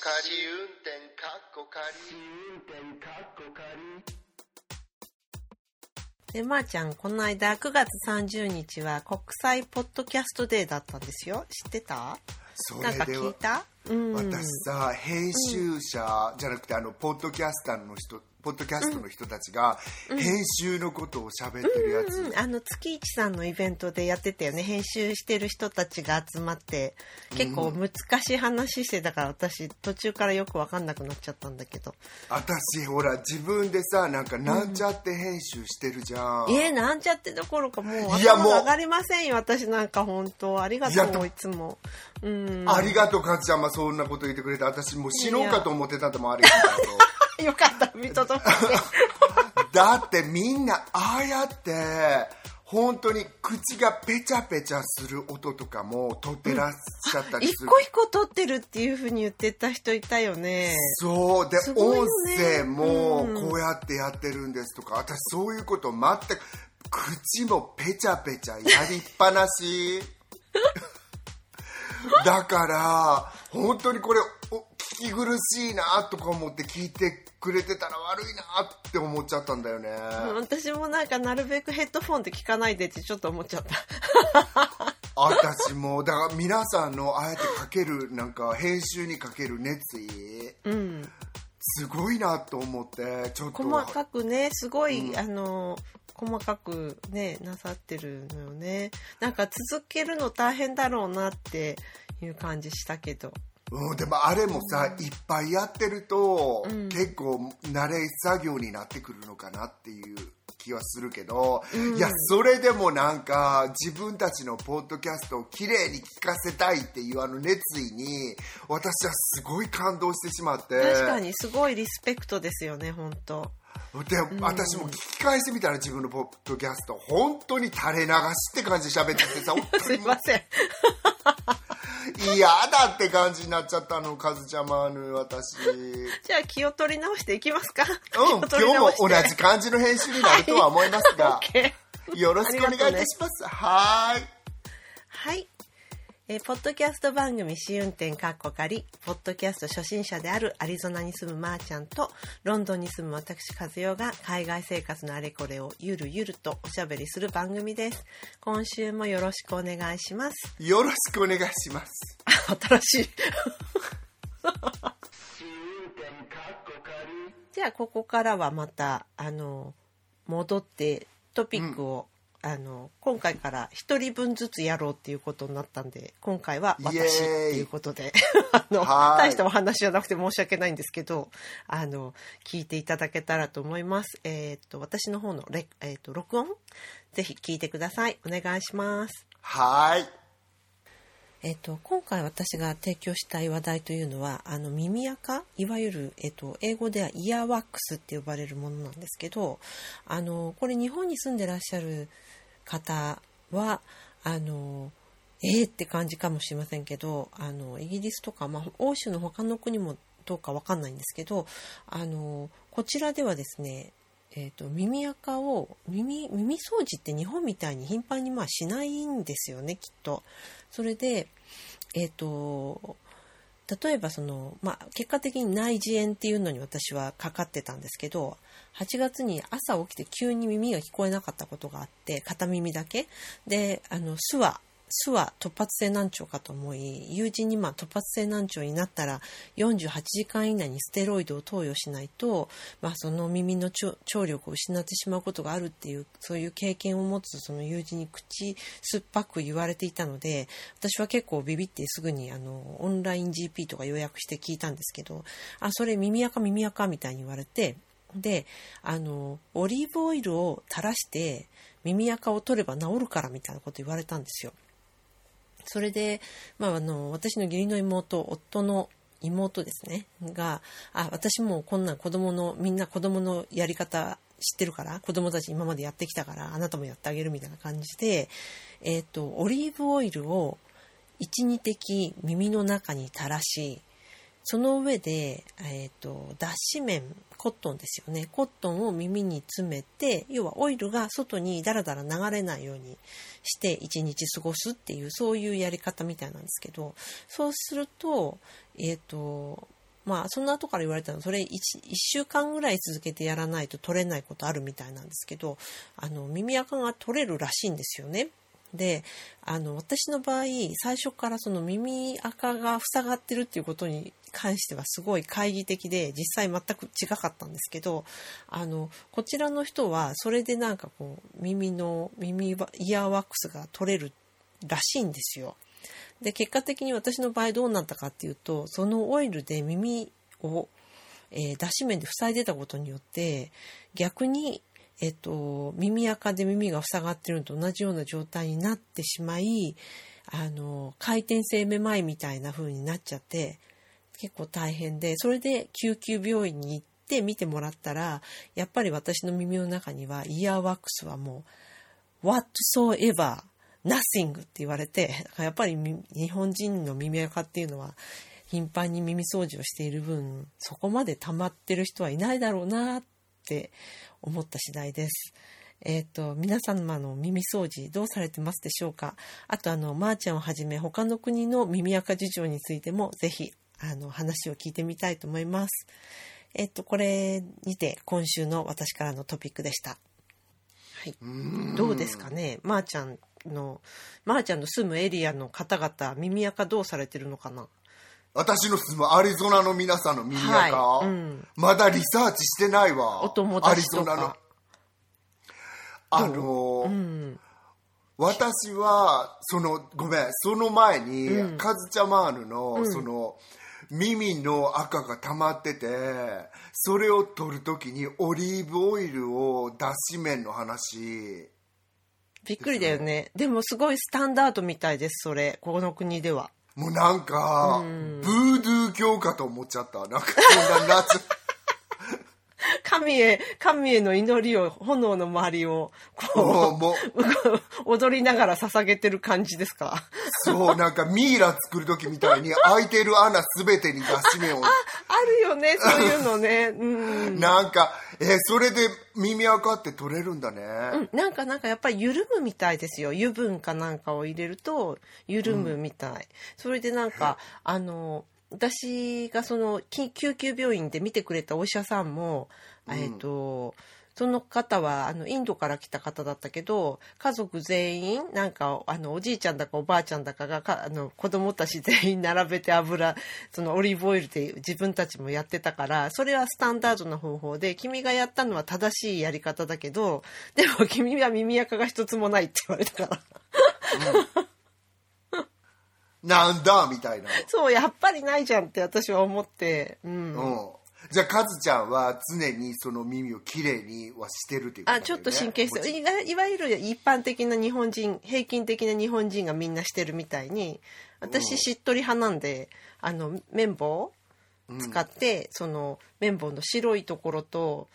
仮運転かっこ仮で、まー、ちゃん、この間9月30日は国際ポッドキャストデーだったんですよ。知ってた？そなんかれでは聞いた？うん。私さ編集者じゃなくてあのポッドキャスターの人ポッドキャストの人たちが編集のことを喋ってるやつ、うん、あの月一さんのイベントでやってたよね。編集してる人たちが集まって結構難しい話してたから私途中からよく分かんなくなっちゃったんだけど、私ほら自分でさなんかなんちゃって編集してるじゃん、えー、なんちゃってどころかもう頭が上がりませんよ私なんか本当。ありがとういつも。うん。ありがとうかつちゃんまそんなこと言ってくれて。私もう死のうかと思ってたともありがと よかった見届けてうだってみんなああやって本当に口がペチャペチャする音とかも取ってらっしゃったり一する、個一個撮ってるっていうふうに言ってた人いたよね。そう。です音声もうんこうやってやってるんですとか、私そういうこと全く口もペチャペチャやりっぱなし。だから本当にこれお聞き苦しいなとか思って聞いてくれてたら悪いなって思っちゃったんだよね、私もなんかなるべくヘッドフォンで聞かないでってちょっと思っちゃった。私も。だから皆さんのああやってかけるなんか編集にかける熱意。うんすごいなと思ってちょっと。細かくねすごい、あの細かくねなさってるのよね。なんか続けるの大変だろうなっていう感じしたけどうん、でもあれもさ、いっぱいやってると、うん。結構慣れ作業になってくるのかなっていう気はするけど、うん。いやそれでもなんか自分たちのポッドキャストをきれいに聞かせたいっていうあの熱意に私はすごい感動してしまって。確かにすごいリスペクトですよね本当。で、私も聞き返してみたら自分のポッドキャスト本当に垂れ流しって感じで喋っててさ すいにません嫌だって感じになっちゃったのカズちゃまの私。じゃあ気を取り直していきますかうん、今日も同じ感じの編集になるとは思いますが、OK よろしくお願いいたします。はーい。はい。えーポッドキャスト番組試運転かっこかり、ポッドキャスト初心者であるアリゾナに住むまーちゃんと、ロンドンに住む私和代が海外生活のあれこれをゆるゆるとおしゃべりする番組です。今週もよろしくお願いします。よろしくお願いします。新しい。じゃあ、ここからはまた、あの、戻ってトピックを、あの、今回から一人分ずつやろうっていうことになったんで、今回は私っていうことで、あの、大したお話じゃなくて申し訳ないんですけど、あの、聞いていただけたらと思います。えっ、と、私の方のレ、えっ、と、録音、ぜひ聞いてください。お願いします。はーい。えっと、今回私が提供したい話題というのはあの耳垢？いわゆる、えっと、英語ではイヤーワックスって呼ばれるものなんですけどあのこれ日本に住んでらっしゃる方はあのえーって感じかもしれませんけどあのイギリスとか、まあ、欧州の他の国もどうかわかんないんですけどあのこちらではですねえー、と耳垢を耳耳掃除って日本みたいに頻繁にまあしないんですよねきっと。それで、えー、と例えばその、まあ、結果的に内耳炎っていうのに私はかかってたんですけど8月に朝起きて急に耳が聞こえなかったことがあって片耳だけ。であの巣は巣は突発性難聴かと思い友人にまあ突発性難聴になったら48時間以内にステロイドを投与しないと、まあ、その耳の聴力を失ってしまうことがあるっていうそういう経験を持つその友人に口酸っぱく言われていたので私は結構ビビってすぐにあのオンライン GP とか予約して聞いたんですけどあそれ耳垢耳垢みたいに言われてであのオリーブオイルを垂らして耳垢を取れば治るからみたいなこと言われたんですよ。それで、まあ、あの私の義理の妹夫の妹ですね。があ私もこんな子供のみんな子供のやり方知ってるから子供たち今までやってきたからあなたもやってあげるみたいな感じで、えっとオリーブオイルを12滴耳の中に垂らしその上で、えー、と脱脂綿コットンですよねコットンを耳に詰めて要はオイルが外にだらだら流れないようにして一日過ごすっていうそういうやり方みたいなんですけどそうすると,、えー、とまあその後から言われたのはそれ 1, 1週間ぐらい続けてやらないと取れないことあるみたいなんですけどあの耳垢が取れるらしいんですよね。であの私の場合最初からその耳垢が塞がってるっていうことに関してはすごい懐疑的で実際全く違かったんですけどあのこちらの人はそれでなんかこう耳の耳イヤーワックスが取れるらしいんですよ。で結果的に私の場合どうなったかっていうとそのオイルで耳を、えー、脱脂面で塞いでたことによって逆にえっと、耳垢で耳が塞がってるのと同じような状態になってしまい、あの、回転性めまいみたいな風になっちゃって、結構大変で、それで救急病院に行って見てもらったら、やっぱり私の耳の中にはイヤーワックスはもう、whatsoever, nothing って言われて、やっぱり日本人の耳垢っていうのは、頻繁に耳掃除をしている分、そこまで溜まってる人はいないだろうなって思った次第です。えっ、ー、と、皆様の耳掃除どうされてますでしょうか？あと、あの、まー、あ、ちゃんをはじめ他の国の耳垢事情についてもぜひ、あの、話を聞いてみたいと思います。えっ、ー、と、これにて今週の私からのトピックでした。はい。どうですかね？まー、あ、ちゃんの、まー、あ、ちゃんの住むエリアの方々、耳垢どうされてるのかな？私の住むアリゾナの皆さんの耳垢、はいうん、まだリサーチしてないわ。お友達アリゾナの。あの、う？ん、私はそのごめんその前に、うん、カズチャマーヌの、その耳の赤が溜まっててそれを取る時にオリーブオイルを脱脂麺の話。びっくりだよね。でもすごいスタンダードみたいですそれ。この国ではもうなんか、ブードゥー教かと思っちゃった。なんかそんな夏。神へ、神への祈りを、炎の周りを、こう、踊りながら捧げてる感じですか？そう、なんかミイラ作る時みたいに、開いてる穴すべてに脱脂麺を。あ、あるよね、そういうのね。うん。なんか、えそれで耳垢って取れるんだね。うん、なんかなんかやっぱり緩むみたいですよ。油分かなんかを入れると、緩むみたい。うん、それでなんか、あの、私がその救急病院で見てくれたお医者さんも、うん、えっ、とその方はあのインドから来た方だったけど家族全員なんかあのおじいちゃんだかおばあちゃんだかがかあの子供たち全員並べて油そのオリーブオイルで自分たちもやってたからそれはスタンダードな方法で君がやったのは正しいやり方だけどでも君は耳垢が一つもないって言われたから。うんなんだみたいな。そう、やっぱりないじゃんって私は思って。うん。うん。じゃあ、カズちゃんは常にその耳をきれいにはしてるっていうこと、ね、あ、ちょっと神経質。い。いわゆる一般的な日本人、平均的な日本人がみんなしてるみたいに、私しっとり派なんで、あの、綿棒使って、うん、その綿棒の白いところと、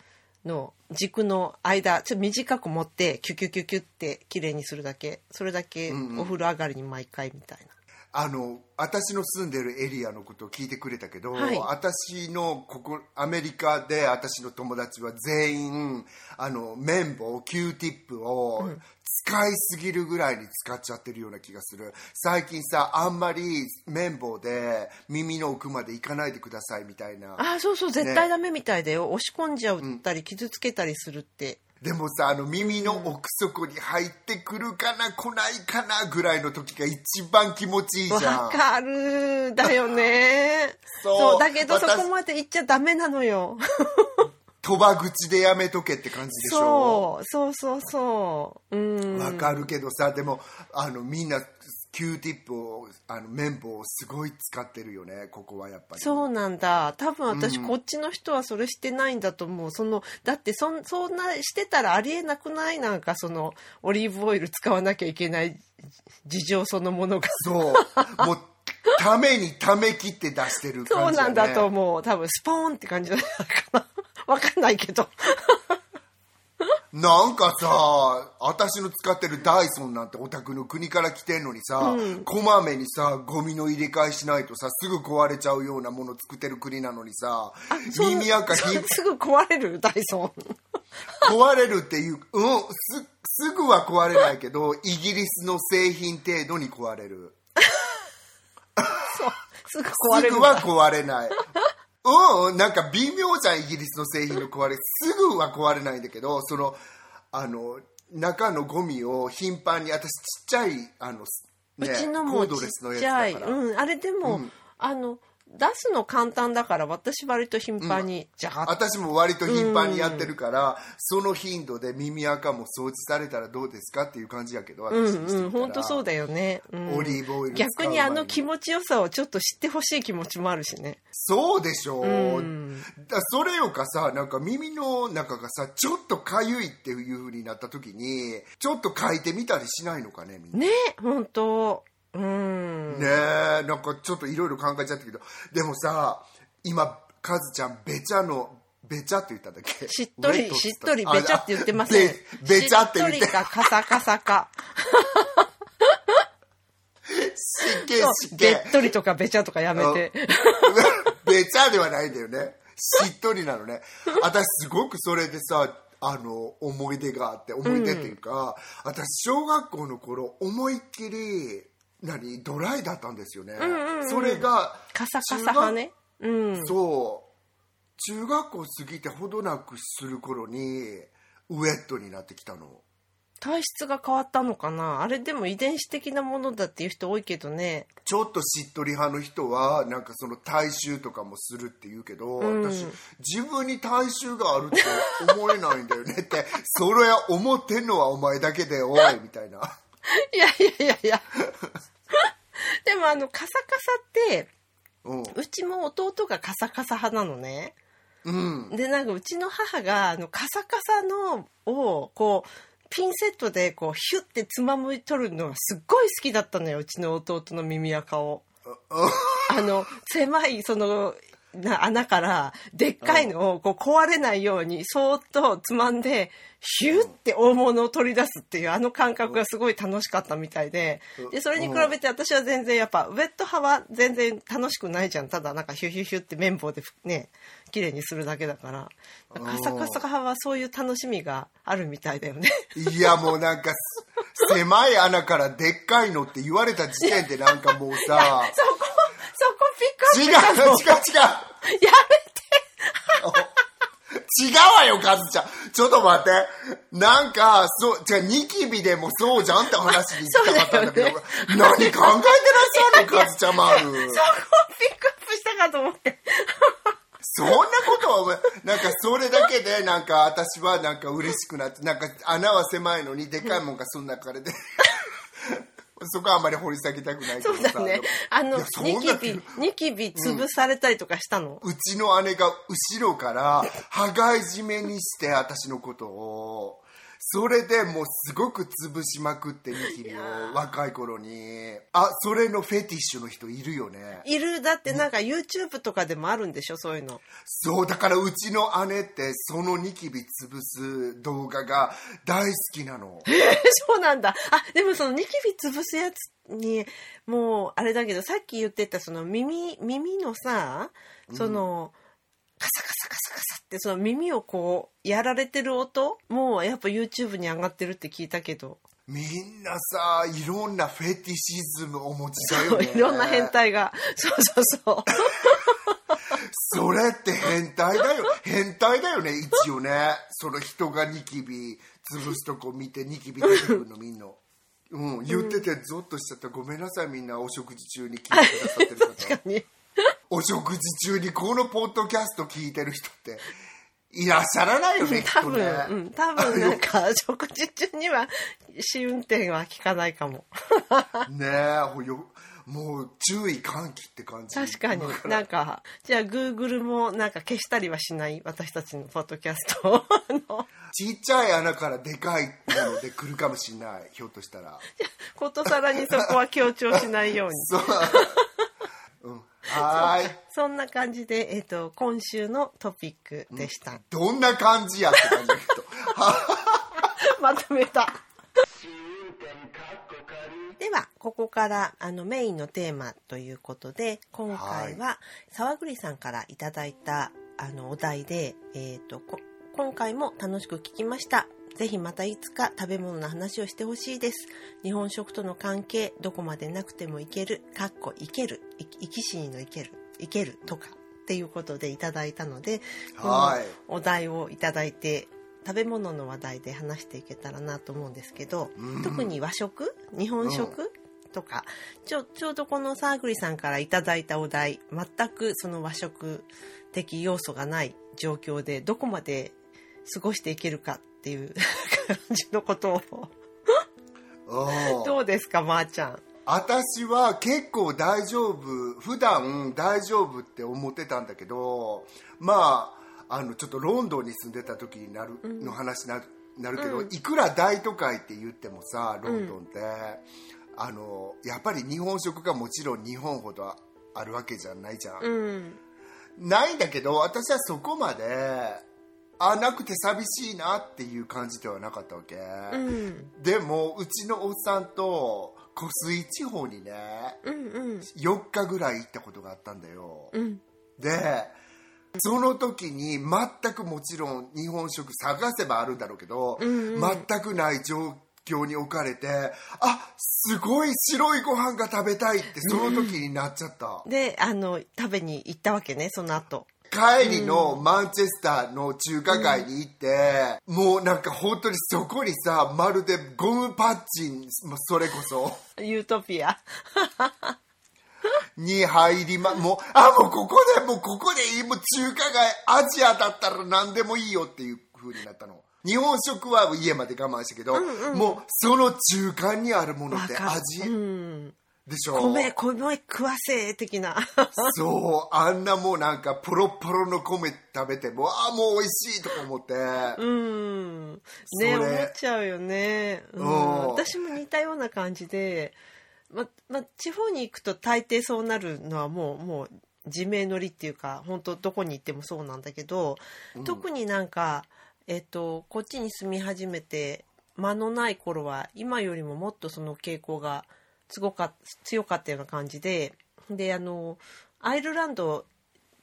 の軸の間ちょっと短く持ってキュキュキュキュって綺麗にするだけ。それだけお風呂上がりに毎回みたいな、あの私の住んでるエリアのことを聞いてくれたけど、はい、私のここアメリカで私の友達は全員あの綿棒 Q-tip を使いすぎるぐらいに使っちゃってるような気がする。最近さあんまり綿棒で耳の奥まで行かないでくださいみたいな。あそうそう、絶対ダメみたいだよ。押し込んじゃったり傷つけたりするってでもさあの耳の奥底に入ってくるかな、来ないかなぐらいの時が一番気持ちいいじゃん。わかる。だよね。そう。だけどそこまで行っちゃダメなのよ。賭場口でやめとけって感じでしょそう。そうそうそう。うん。わかるけどさでもあのみんな Q ティップをあの綿棒をすごい使ってるよね。ここはやっぱり。そうなんだ。多分私、こっちの人はそれしてないんだと思う。そのだってそそんなしてたらありえなくない？なんかそのオリーブオイル使わなきゃいけない事情そのものが。そう。もうためにためきって出してる感じ、ね、そうなんだと思う。多分スポーンって感じじゃないかな わかんないけどなんかさ、私の使ってるダイソンなんてお宅の国から来てんのにさ、うん、こまめにさ、ゴミの入れ替えしないとさ、すぐ壊れちゃうようなもの作ってる国なのにさ、耳垢ひすぐ壊れるダイソン。壊れるっていう、うん、す、すぐは壊れないけど、イギリスの製品程度に壊れる。そう、すぐ壊れる。すぐは壊れない。うん、なんか微妙じゃん、イギリスの製品の壊れ。すぐは壊れないんだけど、その、あの、中のゴミを頻繁に、私ちっちゃい、あの、ね、うちのコもちードレスのっちゃい。うん、あれでも、うんあの出すの簡単だから私割と頻繁にジャーッ私も割と頻繁にやってるから、その頻度で耳垢も掃除されたらどうですかっていう感じやけど、うん私にしてみたら。うん本当そうだよね、うん。オリーブオイル逆にあの気前持ちよさをちょっと知ってほしい気持ちもあるしね。そうでしょう、うん。だそれよかさなんか耳の中がさちょっとかゆいっていう風になった時にちょっと書いてみたりしないのかねみんな。ね本当うん。ねえなんかちょっといろいろ考えちゃったけど。でもさ今カズちゃんべちゃのべちゃって言ったんだっけ？しっとりしっとりべちゃって言ってません。べべちゃって言っしってとりかカサカサか。湿気そう湿気べっとりとかべちゃとかやめて。べちゃではないんだよね。しっとりなのね。私すごくそれでさあの思い出があって思い出っていうか、私小学校の頃思いっきり何ドライだったんですよね、それがカサカサ派ね。うん。そう。中学校過ぎてほどなくする頃にウエットになってきたの。体質が変わったのかな？あれでも遺伝子的なものだっていう人多いけどね。ちょっとしっとり派の人はなんかその体臭とかもするって言うけど、私自分に体臭があるって思えないんだよねってそれ思ってんのはお前だけでおいみたいな いやいやいやいや。でもあのカサカサってうん。うちも弟がカサカサ派なのね。うん。でなんかうちの母があのカサカサのをこうピンセットでこうヒュッてつまみ取るのがすっごい好きだったのようちの弟の耳垢を。あの狭いそのな穴からでっかいのをこう壊れないようにそーっとつまんでヒュッて大物を取り出すっていうあの感覚がすごい楽しかったみたいででそれに比べて私は全然やっぱウェット派は全然楽しくないじゃん。ただなんかヒュヒュヒュって綿棒でね綺麗にするだけだから。カサカサ派はそういう楽しみがあるみたいだよね。いやもうなんかす狭い穴からでっかいのって言われた時点でなんかもうさ そこそこピ違う違う違うックアップしたのや違うわよ、カズちゃん。ちょっと待って。なんか、そう、じゃニキビでもそうじゃんって話に行きたかったんだけど、そう何考えてらっしゃるの、カズちゃんまる。めてそこピックアップしたかと思って。そんなことはなんかそれだけで、なんか私はなんか嬉しくなって、なんか穴は狭いのにでかいもんがそんな中で。そこはあんまり掘り下げたくないけどさ。そうだね。あのニキビ、ニキビ潰されたりとかしたの、うちの姉が後ろから羽交い締めにして私のことをそれでもうすごく潰しまくってニキビを若い頃に。あそれのフェティッシュの人いるよね。いる、だってなんか YouTube とかでもあるんでしょ？そういうの。そうだからうちの姉ってそのニキビ潰す動画が大好きなの。そうなんだ。あ、でもそのニキビ潰すやつに、もうあれだけど、さっき言ってたその耳、耳のさ、その、カサカサカサカサってその耳をこうやられてる音もうやっぱ YouTube に上がってるって聞いたけど、みんなさいろんなフェティシズムをお持ちだよね。いろんな変態が。そうそうそう。それって変態だよ。変態だよね一応ね。その人がニキビ潰すとこ見てニキビ出てくるのみんな。うん言っててゾッとしちゃった。ごめんなさいみんな。お食事中に聞いてくださってる方。確かに。お食事中にこのポッドキャスト聞いてる人っていらっしゃらないよね多分、とね。うん、多分なんか食事中には試運転は効かないかも。ねえほよもう注意喚起って感じ。確かに。なんかじゃあ Google もなんか消したりはしない？私たちのポッドキャスト。ちっちゃい穴からでかいもので来るかもしれない。ひょっとしたら。ことさらにそこは強調しないように。そう。うん。はーい。そんな感じで、えっと今週のトピックでした、どんな感じやって感じだけど。まとめたではここからあのメインのテーマということで今回は沢栗さんからいただいたあのお題で、えー、とこ今回も楽しく聞きましたぜひまたいつか食べ物の話をしてほしいです。日本食との関係どこまでなくてもいけるかっこいけるい生き死にのいけるいけるとかっていうことでいただいたので、はい。このお題をいただいて食べ物の話題で話していけたらなと思うんですけど、うん。特に和食日本食、とかちょちょうどこのサーグリさんからいただいたお題全くその和食的要素がない状況でどこまで過ごしていけるかっていう感じのことを。うん。どうですかまー、ちゃん。私は結構大丈夫普段大丈夫って思ってたんだけどまああのちょっとロンドンに住んでた時になる、の話になるなるけど、うん。いくら大都会って言ってもさロンドンって、あのやっぱり日本食がもちろん日本ほどあるわけじゃないじゃん、うん。ないんだけど私はそこまであなくて寂しいなっていう感じではなかったわけ、うんでもうちのおっさんと湖水地方にねうんうん。4日ぐらい行ったことがあったんだよ、うん。でその時に全くもちろん日本食探せばあるんだろうけど、うんうん。全くない状況に置かれてあすごい白いご飯が食べたいってその時になっちゃった、であの食べに行ったわけねその後帰りのマンチェスターの中華街に行って、もうなんか本当にそこにさまるでゴムパッチンそれこそ。ユートピア。に入りまもうあもうここでもうここでいいもう中華街アジアだったら何でもいいよっていう風になったの。日本食は家まで我慢したけど、もうその中間にあるものって味。うんでしょ、米米食わせ的な。そうあんなもうなんかポロポロの米食べてもああもう美味しいとか思って、うん。ね思っちゃうよね、うん。うん。私も似たような感じで、まま、地方に行くと大抵そうなるのはもうもう自明のりっていうか本当どこに行ってもそうなんだけど、特になんか、えっと、こっちに住み始めて間のない頃は今よりももっとその傾向がすごか強かったような感じでであのアイルランド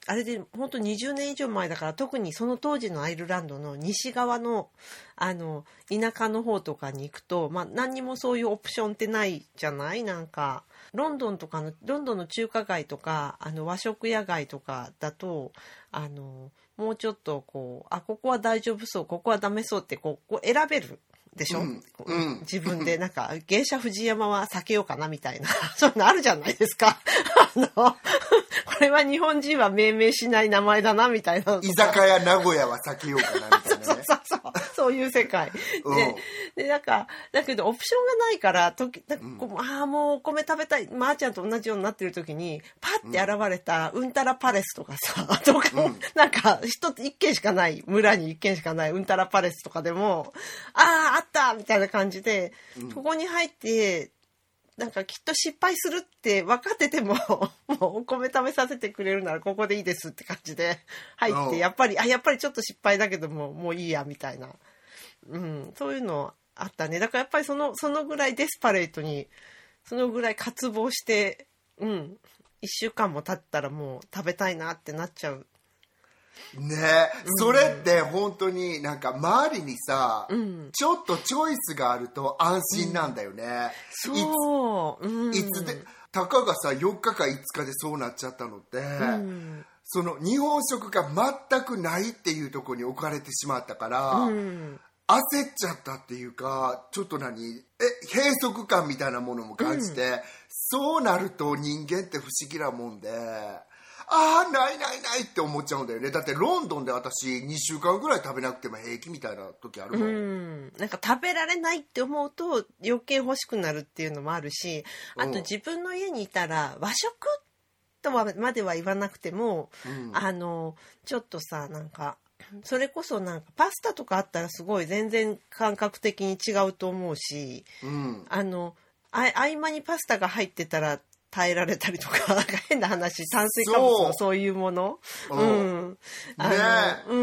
あれで本当20年以上前だから特にその当時のアイルランドの西側のあの田舎の方とかに行くと、まあ、何にもそういうオプションってないじゃない？なんかロンドンとかのロンドンの中華街とかあの和食屋街とかだとあのもうちょっとこうあここは大丈夫そうここはダメそうってこうこう選べるでしょ、うん。こううん。自分でなんか芸者藤山は避けようかなみたいな そういうのあるじゃないですか。あのこれは日本人は命名しない名前だなみたいな居酒屋名古屋は避けようかなみたいなそうね そうそうそういう世界。うん。ででなんかだけどオプションがないから時なんかこう、ああもうお米食べたいまー、ちゃんと同じようになってる時にパッて現れたうんたらパレスとかさ、とか、なんか一つ一軒しかない村に一軒しかないうんたらパレスとかでもあああったみたいな感じで、ここに入ってなんかきっと失敗するって分かってても もうお米食べさせてくれるならここでいいですって感じで入っうん。てやっぱりあやっぱりちょっと失敗だけどももういいやみたいな、うん、そういうのあったね。だからやっぱりそのそのぐらいデスパレートにそのぐらい渇望してうん1週間も経ったらもう食べたいなってなっちゃう。ね。それって本当になんか周りにさ、んちょっとチョイスがあると安心なんだよね、そう、うん、いついつでたかがさ4日か5日でそうなっちゃったのって、うん。その日本食が全くないっていうところに置かれてしまったから、うん焦っちゃったっていうかちょっと何？え閉塞感みたいなものも感じて、そうなると人間って不思議なもんでああないないないって思っちゃうんだよね。だってロンドンで私2週間ぐらい食べなくても平気みたいな時あるもん、うん、なんか食べられないって思うと余計欲しくなるっていうのもあるしあうん。と自分の家にいたら和食とはまでは言わなくても、うん。あのちょっとさなんかそれこそなんかパスタとかあったらすごい全然感覚的に違うと思うしうん。あのあ合間にパスタが入ってたら耐えられたりとかなんか変な話炭水化物のそう。いうもの。ううん。ん、あのねう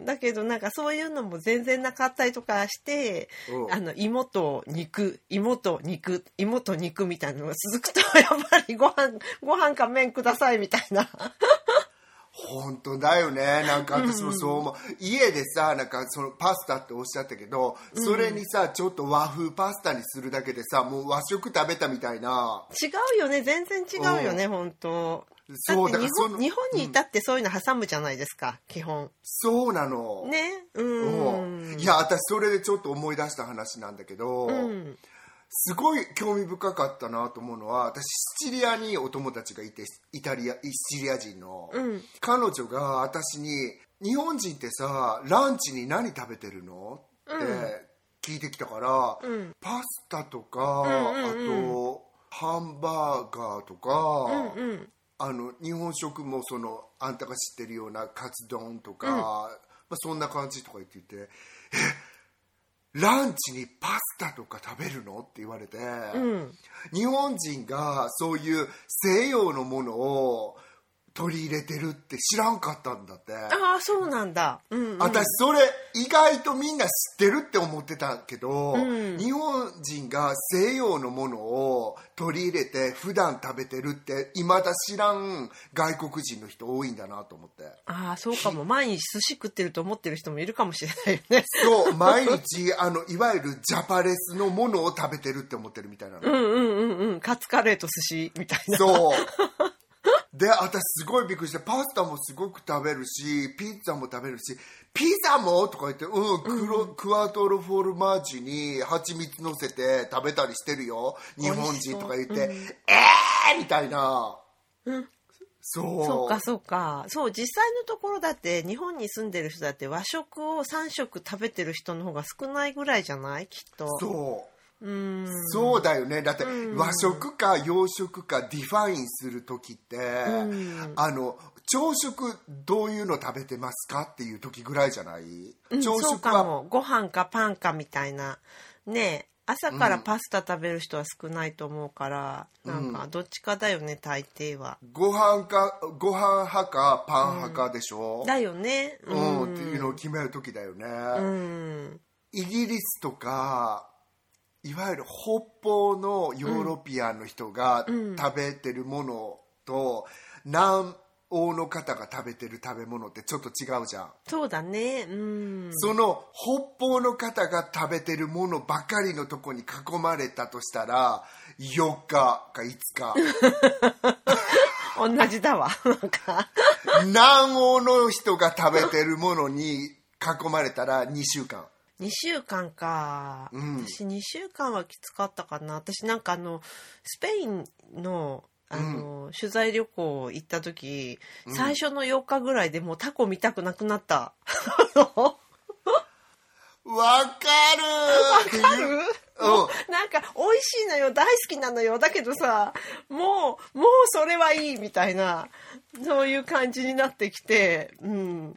ん、だけどなんかそういうのも全然なかったりとかして、うん。あの芋と肉芋と肉芋と肉みたいなのが続くと やっぱりご飯ご飯か麺くださいみたいな本当だよね。なんか私もそう思う、家でさなんかそのパスタっておっしゃったけどそれにさちょっと和風パスタにするだけでさもう和食食べたみたいな。違うよね。全然違うよね、本当。そうだ日本日本にいたってそういうの挟むじゃないですか、基本。そうなの。ね。ううんんいや私それでちょっと思い出した話なんだけど、うんすごい興味深かったなと思うのは私シチリアにお友達がいてイタリアシチリア人の、うん。彼女が私に「日本人ってさランチに何食べてるの?」って聞いてきたから、うん。パスタとか、うんうんうん。あとハンバーガーとか、うんうん。あの日本食もそのあんたが知ってるようなカツ丼とか、まあ、そんな感じとか言ってて「えランチにパスタとか食べるの?」って言われて、うん日本人がそういう西洋のものを取り入れてるって知らんかったんだって。ああそうなんだ。うんうん。私それ意外とみんな知ってるって思ってたけど、うん。日本人が西洋のものを取り入れて普段食べてるっていまだ知らん外国人の人多いんだなと思って。ああそうかも。毎日寿司食ってると思ってる人もいるかもしれないよね。そう毎日あのいわゆるジャパレスのものを食べてるって思ってるみたいなの、うんうんうんうん。カツカレーと寿司みたいな。そうで私すごいびっくりしてパスタもすごく食べるしピッツァも食べるしピザもとか言ってうんクロ、クワトロフォルマージュに蜂蜜乗せて食べたりしてるよ。日本人とか言って、えー！みたいな、そう。そうかそうか。そう実際のところだって日本に住んでる人だって和食を3食食べてる人の方が少ないぐらいじゃない？きっと。そううん。そうだよね。だって和食か洋食か define する時って、ん。あの朝食どういうの食べてますかっていう時ぐらいじゃない、うん朝食はも。ご飯かパンかみたいな。ねえ朝からパスタ食べる人は少ないと思うから、なんかどっちかだよね大抵は。ご飯かご飯派かパン派かでしょ、だよね。ううん。っていうのを決める時だよね、うん。イギリスとかいわゆる北方のヨーロピアンの人が食べてるものと、南欧の方が食べてる食べ物ってちょっと違うじゃん、そうだね。うん。その北方の方が食べてるものばかりのとこに囲まれたとしたら4日か5日 同じだわ。南欧の人が食べてるものに囲まれたら2週間2週間か、うん。私2週間はきつかったかな。私なんかあのスペインのあの、取材旅行行った時、最初の4日ぐらいでもうタコ見たくなくなった。わかるある？うん。もうなんか美味しいのよ。大好きなのよ。だけどさもうもうそれはいいみたいなそういう感じになってきて。うん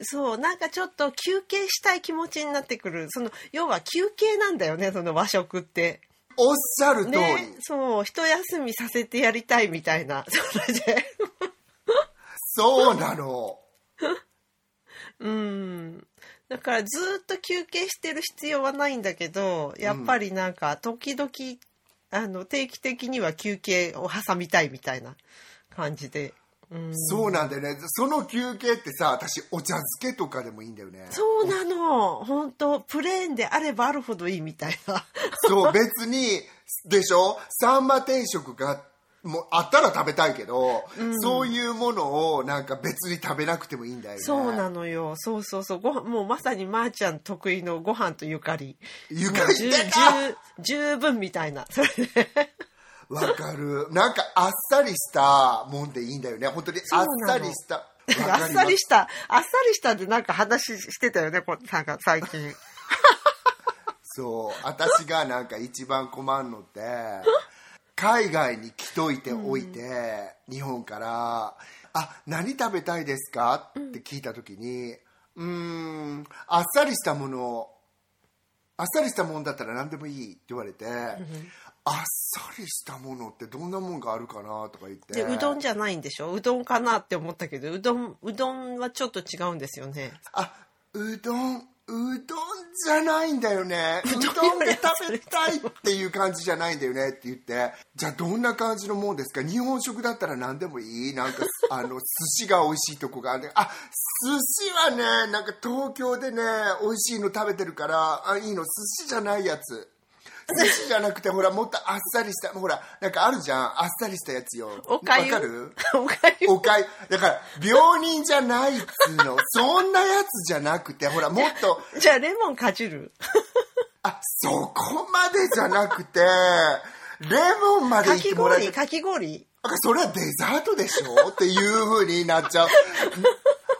そうなんかちょっと休憩したい気持ちになってくる。その要は休憩なんだよねその和食って。おっしゃる通り、ねそう一休みさせてやりたいみたいな。それで。そうなの。うん。だからずっと休憩してる必要はないんだけどやっぱりなんか時々、あの定期的には休憩を挟みたいみたいな感じで、うん、そうなんだよね。その休憩ってさ私お茶漬けとかでもいいんだよね。そうなの。本当プレーンであればあるほどいいみたいな。そう別にでしょ？サンマ定食がもうあったら食べたいけど、そういうものをなんか別に食べなくてもいいんだよね。そうなのよ。そうそうそう。ご飯もうまさにまーちゃん得意のご飯とゆかり。ゆかり十分みたいな。それでわかる。なんかあっさりしたもんでいいんだよね。本当に あっさりした。あっさりした、あっさりしたでなんか話してたよね、こなんか最近。そう。私がなんか一番困るのって海外に来といておいて、日本から「あ何食べたいですか?」って聞いた時に「うーんあっさりしたものあっさりしたものだったら何でもいい」って言われて、あっさりしたものってどんなもんがあるかなとか言って。で、うどんじゃないんでしょ？うどんかなって思ったけど、うどん、うどんはちょっと違うんですよね。あうどんうどんじゃないんだよね。うどんどんで食べたいっていう感じじゃないんだよねって言って。じゃあどんな感じのもんですか？日本食だったら何でもいい？なんか あの寿司が美味しいとこがある。あ寿司はねなんか東京でね美味しいの食べてるからあいいの？寿司じゃないやつ 寿司じゃなくてほらもっとあっさりしたほらなんかあるじゃん。あっさりしたやつよ。おかゆ。わかる？おかゆ。おかゆ。だから病人じゃないっつうの。そんなやつじゃなくてほらもっと。じゃあレモンかじる？あそこまでじゃなくてレモンまでかきいってもらえかき氷？なんかそれはデザートでしょ？っていう風になっちゃう。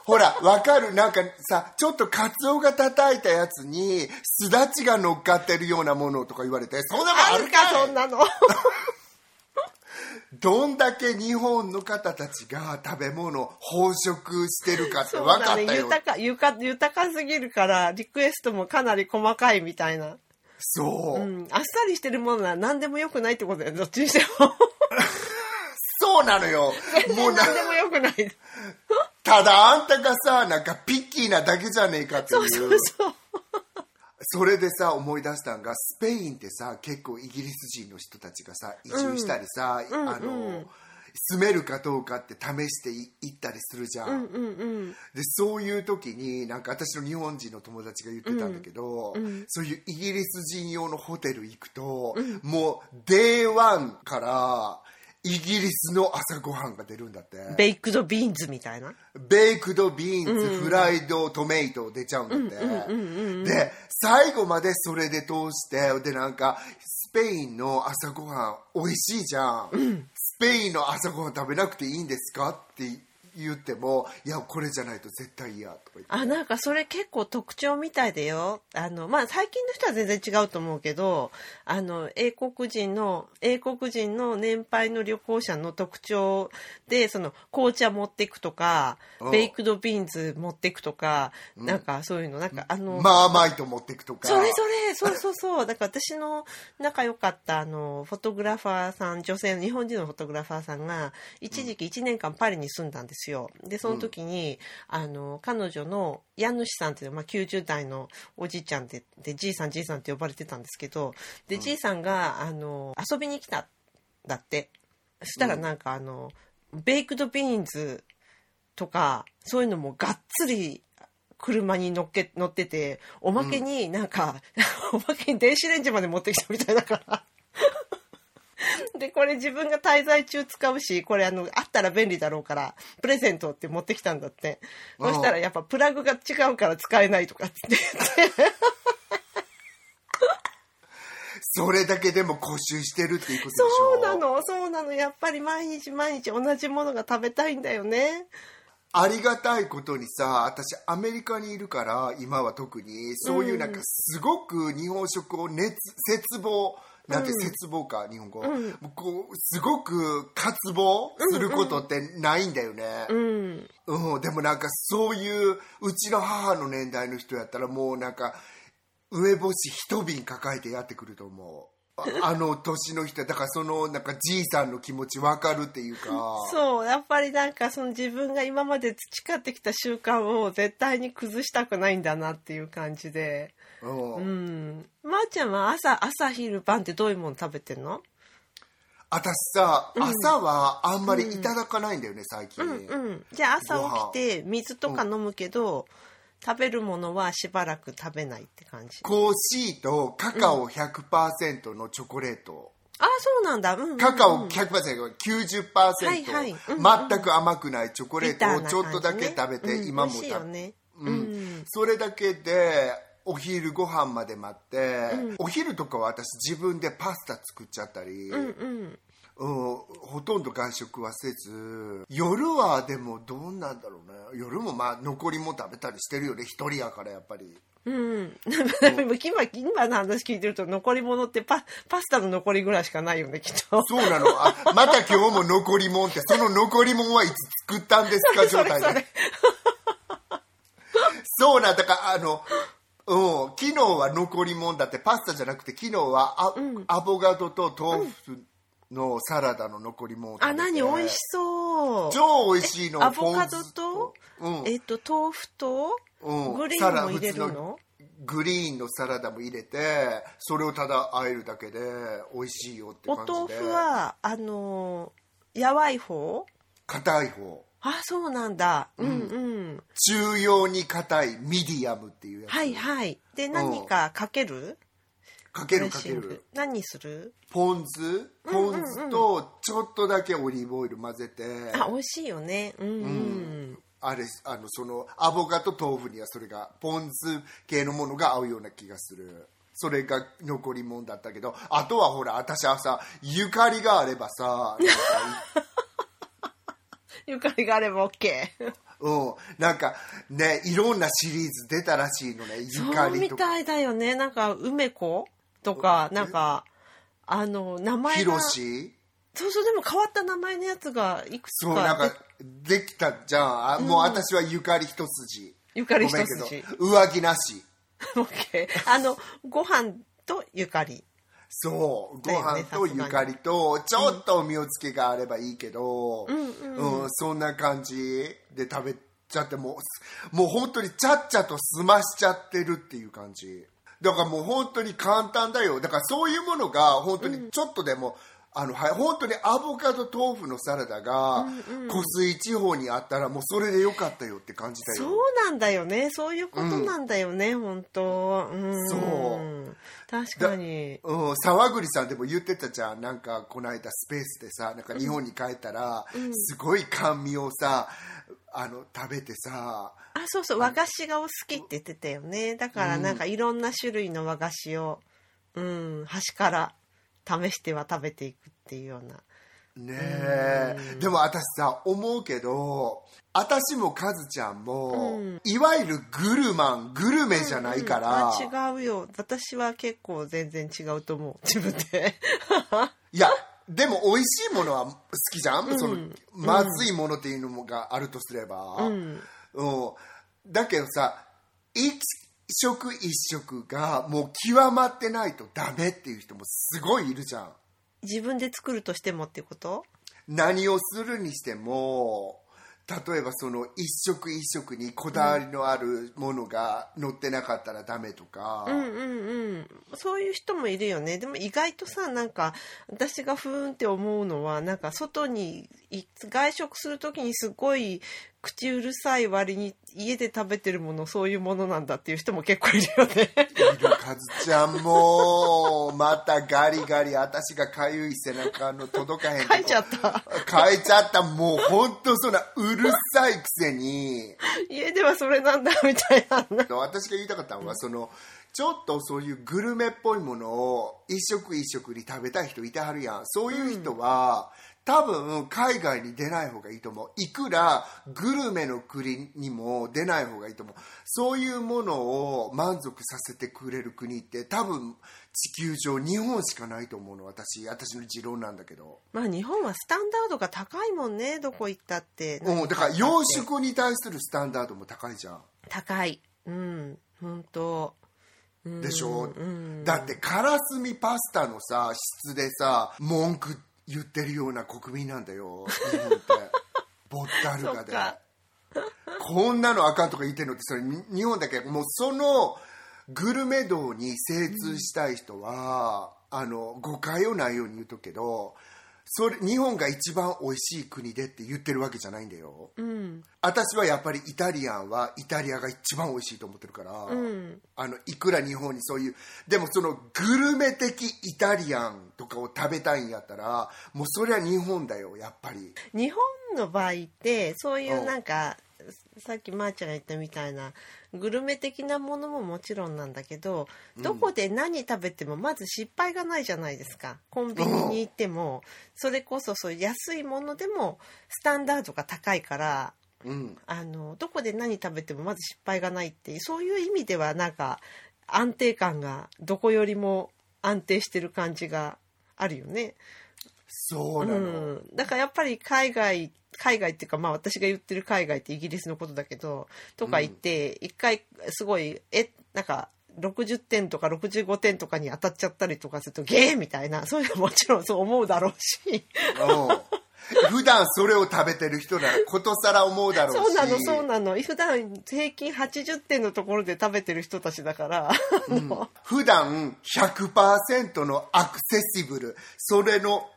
ほら、わかる？なんかさ、ちょっとカツオが叩いたやつに、すだちが乗っかってるようなものとか言われて、そんなもんああるかそんなの。どんだけ日本の方たちが食べ物を飽食してるかって分かったよ。だね豊か豊か豊かすぎるからリクエストもかなり細かいみたいな、そう、うん、あっさりしてるものは何でもよくないってことだよどっちにしても。そうなのよ。もうな何、でもよくないただあんたがさ、なんかピッキーなだけじゃねえかっていう。そうそうそう。それでさ思い出したんがスペインってさ結構イギリス人の人たちがさ移住したりさ、うん。あの、うん。住めるかどうかって試してい行ったりするじゃん、うんうんうん。でそういう時になんか私の日本人の友達が言ってたんだけど、そういうイギリス人用のホテル行くと、もう day one からイギリスの朝ごはんが出るんだって。ベイ beans みたいな？ baked beans、 fried tomato 出ちゃうんだって、で最後までそれで通してでなんかスペインの朝ごはん美味しいじゃん、スペインの朝ごはん食べなくていいんですか？って言ってもいやこれじゃないと絶対嫌とか言って。あなんかそれ結構特徴みたいだよ。あのまあ最近の人は全然違うと思うけどあの英国人の英国人の年配の旅行者の特徴でその紅茶持っていくとかうん。 baked beans 持っていくとか、なんかそういうのなんかあの、マーマイト持っていくとか。それそれそうそうそう。だから私の仲良かったあのフォトグラファーさん女性の日本人のフォトグラファーさんが一時期1年間パリに住んだんですよでその時に、あの彼女の家主さんっていう、まあ、90代のおじいちゃんででじいさんじいさんって呼ばれてたんですけどでじいさんがあの遊びに来たんだって。そしたらなんかあの、ベイクドビーンズとかそういうのもがっつり車に乗っけ乗ってておまけになんか、おまけに電子レンジまで持ってきたみたいだから。でこれ自分が滞在中使うしこれあのあったら便利だろうからプレゼントって持ってきたんだって。そしたらやっぱプラグが違うから使えないとかって言って。それだけでも固執してるっていうことでしょ？そうなのそうなの。やっぱり毎日毎日同じものが食べたいんだよね。ありがたいことにさ私アメリカにいるから今は特にそういうなんかすごく日本食を熱絶望なんて絶望か、日本語、もうこうすごく渇望することってないんだよね、うん。うん、でもなんかそういううちの母の年代の人やったらもうなんか梅干し一瓶抱えてやってくると思う。あ あの年の人だからそのなんかじいさんの気持ち分かるっていうか。そうやっぱりなんかその自分が今まで培ってきた習慣を絶対に崩したくないんだなっていう感じでうん。うん。まー、ちゃんは朝朝昼晩ってどういうもの食べてんの？私さ、朝はあんまりいただかないんだよね、最近、うんじゃあ朝起きて水とか飲むけど、食べるものはしばらく食べないって感じ。コーヒーとカカオ100%のチョコレート、あそうなんだ、うんうんうん。カカオ 100%90%、はいはい。うんうん。全く甘くないチョコレートをちょっとだけ食べて、うん。今も美味しいよね。うんそれだけでお昼ご飯まで待って、お昼とかは私自分でパスタ作っちゃったり、うんうん。うん、ほとんど外食はせず夜はでもどうなんだろうね。夜もまあ残りも食べたりしてるよね。一人やからやっぱり。うん、今今の話聞いてると残り物ってパパスタの残りぐらいしかないよねきっと。そうなの。あまた今日も残りもんってその残りもんはいつ作ったんですか 状態で。そうなんだからあのうん、昨日は残りもんだってパスタじゃなくて昨日はア,、アボカドと豆腐のサラダの残りもんを食べて。あ何美味しそう。超美味しいのアボカドポン酢と、うん。えっと豆腐と、うん。グリーンも入れるサラのグリーンのサラダも入れてそれをただ和えるだけで美味しいよってお感じで。豆腐はあのーやわい方？硬い方あそうなんだ。うん。うん、中庸に硬いミディアムっていうやつ、はいはい。で何かかける、かけるかける。何にする？ポン酢？ポン酢とちょっとだけオリーブオイル混ぜて、あ美味しいよね。うんうん、あれあのそのアボカド豆腐にはそれがポン酢系のものが合うような気がする。それが残り物だったけど。あとはほら私はさゆかりがあればさゆかりがあれば OK うん、なんかねいろんなシリーズ出たらしいのねゆそうかりとか。みたいだよね。なんか梅子とかなんかあの名前ひがろしそうそうでも変わった名前のやつがいくつか。そうなんかできたじゃん。あもう私はゆかり一筋。ゆかり一ごめん筋けど。上着なし。OK あのご飯とゆかりそうご飯とゆかりとちょっとおみおつけがあればいいけど、うんそんな感じで食べちゃってもうもう本当にちゃっちゃと済ましちゃってるっていう感じ。だからもう本当に簡単だよ。だからそういうものが本当にちょっとでも、あのはい本当にアボカド豆腐のサラダが湖水地方にあったらもうそれでよかったよって感じだよ。そうなんだよね。そういうことなんだよね、本当。うん。そう。確かに。うん、沢栗さんでも言ってたじゃん。なんかこの間スペースでさなんか日本に帰ったら、すごい甘味をさあの食べてさ。あそうそう。和菓子がお好きって言ってたよね。だからなんかいろんな種類の和菓子をうん端から試しては食べていくっていうような。ねえ。でも私さ思うけど私もカズちゃんも、いわゆるグルマングルメじゃないから、あ違うよ。私は結構全然違うと思う。自分で。いやでも美味しいものは好きじゃん、そのまずいものっていうのがあるとすれば、うん。だけどさ一食一食がもう極まってないとダメっていう人もすごいいるじゃん。自分で作るとしてもってこと？何をするにしても例えばその一食一食にこだわりのあるものが載ってなかったらダメとか、うんうんうん。そういう人もいるよね。でも意外とさなんか私がふーんって思うのはなんか外にい外食する時にすごい口うるさい割に家で食べてるものそういうものなんだっていう人も結構いるよね。いるカズちゃんもまたガリガリ私がかゆい背中の届かへん書いちゃった。書いちゃった。もう本当そんなうるさいくせに。家ではそれなんだみたいな。私が言いたかったのはそのちょっとそういうグルメっぽいものを一食一食に食べたい人いてはるやん。そういう人は、多分海外に出ない方がいいと思う。いくらグルメの国にも出ない方がいいと思う。そういうものを満足させてくれる国って多分地球上日本しかないと思うの私。私の持論なんだけど、まあ日本はスタンダードが高いもんねどこ行ったって。うん、だから洋食に対するスタンダードも高いじゃん。高い。うん本当。でしょ、だってカラスミパスタのさ質でさ文句言ってるような国民なんだよ 日本って。ボッタルガでこんなのあかんとか言ってるのってそれに日本だけもうそのグルメ道に精通したい人は、あの誤解をないように言うとくけどそれ日本が一番美味しい国でって言ってるわけじゃないんだよ、うん。私はやっぱりイタリアンはイタリアが一番美味しいと思ってるから、うん。あのいくら日本にそういうでもそのグルメ的イタリアンとかを食べたいんやったらもうそれは日本だよやっぱり。日本の場合ってそういうなんかさっきまーちゃんが言ったみたいなグルメ的なものももちろんなんだけどどこで何食べてもまず失敗がないじゃないですか。コンビニに行ってもそれこそそう安いものでもスタンダードが高いからうん。あのどこで何食べてもまず失敗がないっていうそういう意味ではなんか安定感がどこよりも安定してる感じがあるよね。そうなの、うん、だからやっぱり海外海外っていうかまあ私が言ってる海外ってイギリスのことだけどとか言って一回すごいえなんか60点とか65点とかに当たっちゃったりとかするとゲーみたいなそういうのもちろんそう思うだろうし。う。ん普段それを食べてる人ならことさら思うだろうし。そうなのそうなの。普段平均80点のところで食べてる人たちだから、あの普段100%のアクセシブル。それの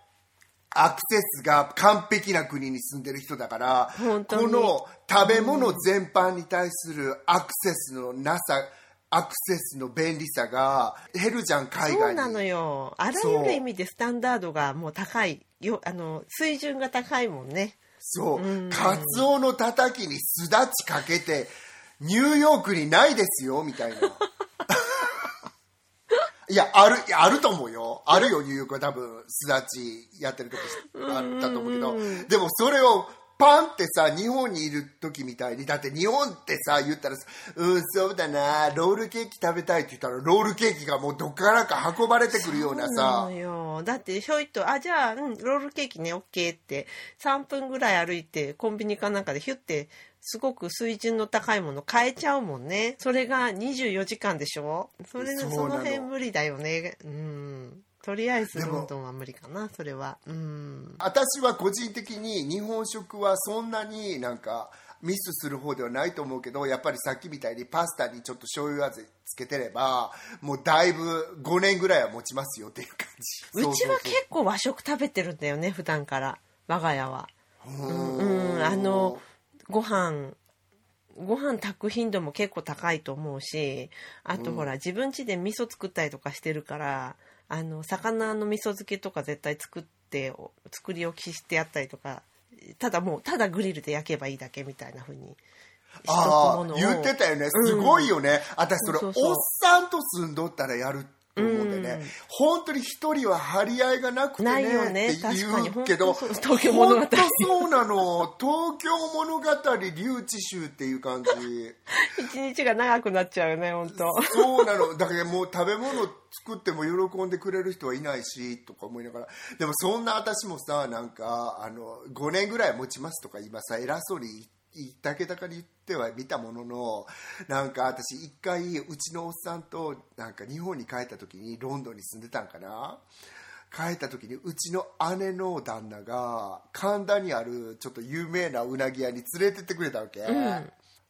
アクセスが完璧な国に住んでる人だからこの食べ物全般に対するアクセスのなさアクセスの便利さが減るじゃん海外に。そうなのよ。あらゆる意味でスタンダードがもう高いよ。あの水準が高いもんね。そう、カツオのたたきにすだちかけてニューヨークにないですよみたいな いやあるいやあると思うよ。あるよニューヨークは。多分すだちやってるとこあったと思うけど。でもそれをパンってさ日本にいる時みたいにだって日本ってさ言ったらうんそうだなロールケーキ食べたいって言ったらロールケーキがもうどっからか運ばれてくるようなさ。そうなのよ。だってひょいとあじゃあ、うん、ロールケーキね OK って3分ぐらい歩いてコンビニかなんかでヒュッてすごく水準の高いもの買えちゃうもんね。それが24時間でしょ？それの。その辺無理だよね。うん。とりあえずロンドンは無理かなそれは。うん。私は個人的に日本食はそんなになんかミスする方ではないと思うけどやっぱりさっきみたいにパスタにちょっと醤油味つけてればもうだいぶ5年ぐらいは持ちますよっていう感じ。うちは結構和食食べてるんだよね普段から。我が家は。構うん。あのご飯ご飯炊く頻度も結構高いと思うしあとほら、自分家で味噌作ったりとかしてるからあの魚の味噌漬けとか絶対作って作り置きしてやったりとかただもうただグリルで焼けばいいだけみたいな風にああ言ってたよね。すごいよね、私それそうそうそう。おっさんと住んどったらやると思うんでね、うん。本当に一人は張り合いがなくてねないよね。って言うけど東京物語。本当そうなの。東京物語留置集っていう感じ。一日が長くなっちゃうよね本当。そうなの。だからもう食べ物作っても喜んでくれる人はいないしとか思いながら。でもそんな私もさなんかあの5年ぐらい持ちますとか今さ偉そうに言ったけたかに言っては見たもののなんか私一回うちのおっさんとなんか日本に帰った時にロンドンに住んでたんかな。帰った時にうちの姉の旦那が神田にあるちょっと有名なうなぎ屋に連れてってくれたわけ、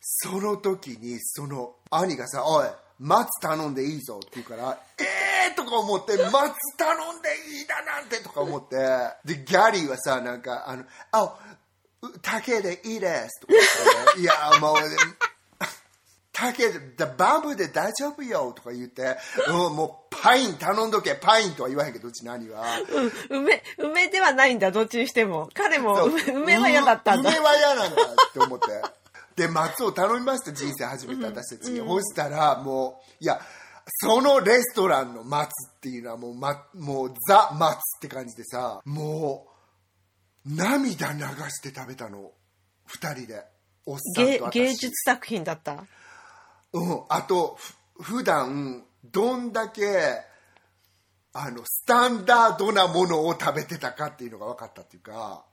その時にその兄がさ「おい松頼んでいいぞ」って言うから「えー!」とか思って「松頼んでいいだなんて」とか思って。でギャリーはさなんか「あのあう竹でいいです」とか言って、いやもう竹でバンブーで大丈夫よとか言って、うん、もうパイン頼んどけパインとは言わへんけどうちの兄は。うん梅梅ではないんだどっちにしても。彼も梅梅は嫌だったんだ。う梅は嫌なんだって思って。で松を頼みました人生初めて私たち、そしたらもういやそのレストランの松っていうのはもう,、ま、もうザ松って感じでさもう涙流して食べたの。2人で。おっさん芸と私。芸術作品だった？うん、あとふ普段どんだけあのスタンダードなものを食べてたかっていうのが分かったっていうか、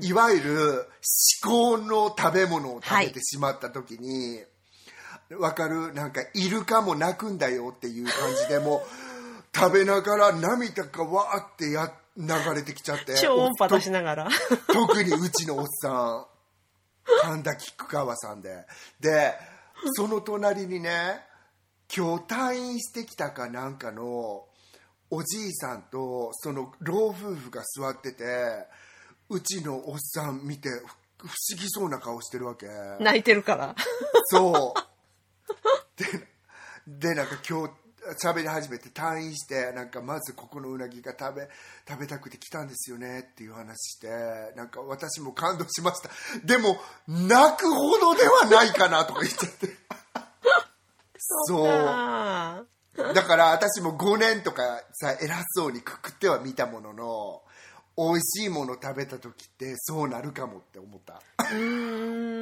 いわゆる至高の食べ物を食べてしまった時に、分かる？なんかイルカも泣くんだよっていう感じでもう食べながら涙がわーってや流れてきちゃって超音波出しながら。特にうちのおっさん神田菊川さんで。でその隣にね今日退院してきたかなんかのおじいさんとその老夫婦が座っててうちのおっさん見てふ不思議そうな顔してるわけ。泣いてるから。そう。ででなんか今日喋り始めて退院してなんかまずここのうなぎが食べ食べたくて来たんですよねっていう話してなんか私も感動しました。でも泣くほどではないかなとか言っちゃって。そう。あだから私も5年とかさ偉そうにくくっては見たものの美味しいもの食べた時ってそうなるかもって思った。ーうー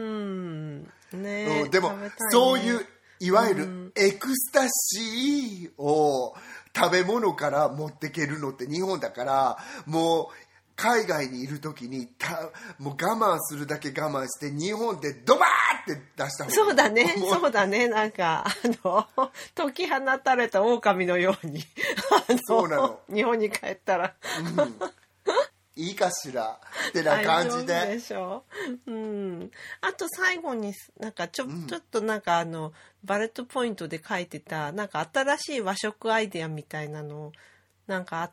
ん。ねうんでも、ね。そういういわゆるエクスタシーを食べ物から持ってけるのって日本だからもう海外にいる時にたもう我慢するだけ我慢して日本でドバーって出した方がそうだね。そうだね。なんかあの解き放たれた狼のように。そうなの。日本に帰ったらいいかしら？ってな感じで。でしょ？うん。あと最後になんかちょ,、ちょっとなんかあのバレットポイントで書いてたなんか新しい和食アイデアみたいなのなんかあ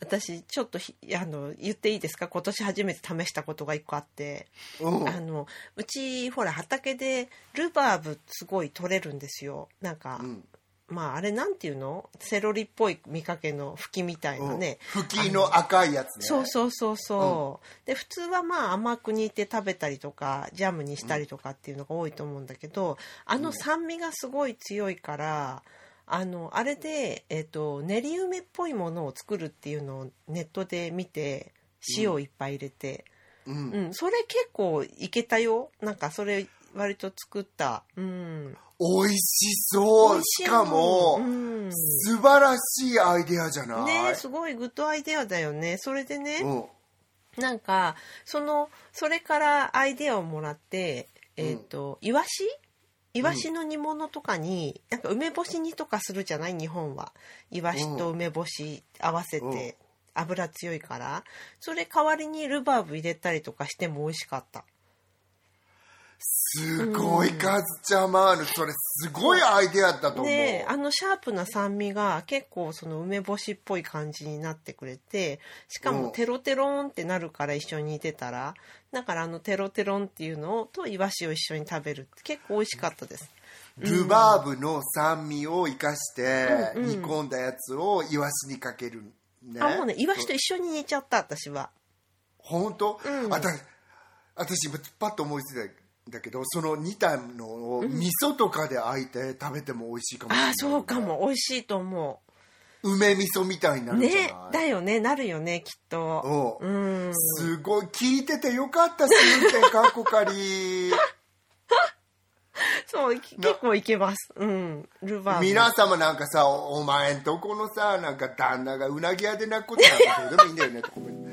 私ちょっとひあの言っていいですか？今年初めて試したことが一個あって、うん。あのうちほら畑でルバーブすごい取れるんですよ。なんか、うんまああれなんていうの？セロリっぽい見かけの茎みたいなね、うん。吹きの赤いやつね。そうそうそうそう、で普通はまあ甘く煮て食べたりとかジャムにしたりとかっていうのが多いと思うんだけど、あの酸味がすごい強いからあのあれで、えっと練り梅っぽいものを作るっていうのをネットで見て塩をいっぱい入れて、うん。うん。それ結構いけたよ。なんかそれ割と作った。うん美味しそう。しかも、うん。素晴らしいアイデアじゃない？ねすごいグッドアイデアだよね。それでね、うん。なんかそのそれからアイデアをもらってえっ、と、イワシ？イワシの煮物とかに、なんか梅干し煮とかするじゃない？日本は。イワシと梅干し合わせて、うん。油強いから。それ代わりにルバーブ入れたりとかしても美味しかったすごいカズちゃまーぬそれすごいアイデアだと思う、ねえあのシャープな酸味が結構その梅干しっぽい感じになってくれてしかうん。もテロテロンってなるから一緒に煮てたらだからあのテロテロンっていうのをとイワシを一緒に食べるって結構美味しかったです。ルバーブの酸味を生かして煮込んだやつをイワシにかけるね。あもうねイワシと一緒に煮ちゃった私は。本当、うん。あた私今パッと思いついた。んだけどその煮たのを味噌とかであえて食べても美味しいかもしれない、あそうかも。美味しいと思梅味噌みたいになうるんじゃない。ねだよね。なるよねきっと。う。うん。んすごい聞いててよかった試運転かっこかりそうき結構いけます。うん。ルバーブ。皆様なんかさおお前んとこのさなんか旦那がうなぎ屋で泣くことなんかどうでもいいんだよね。ごめん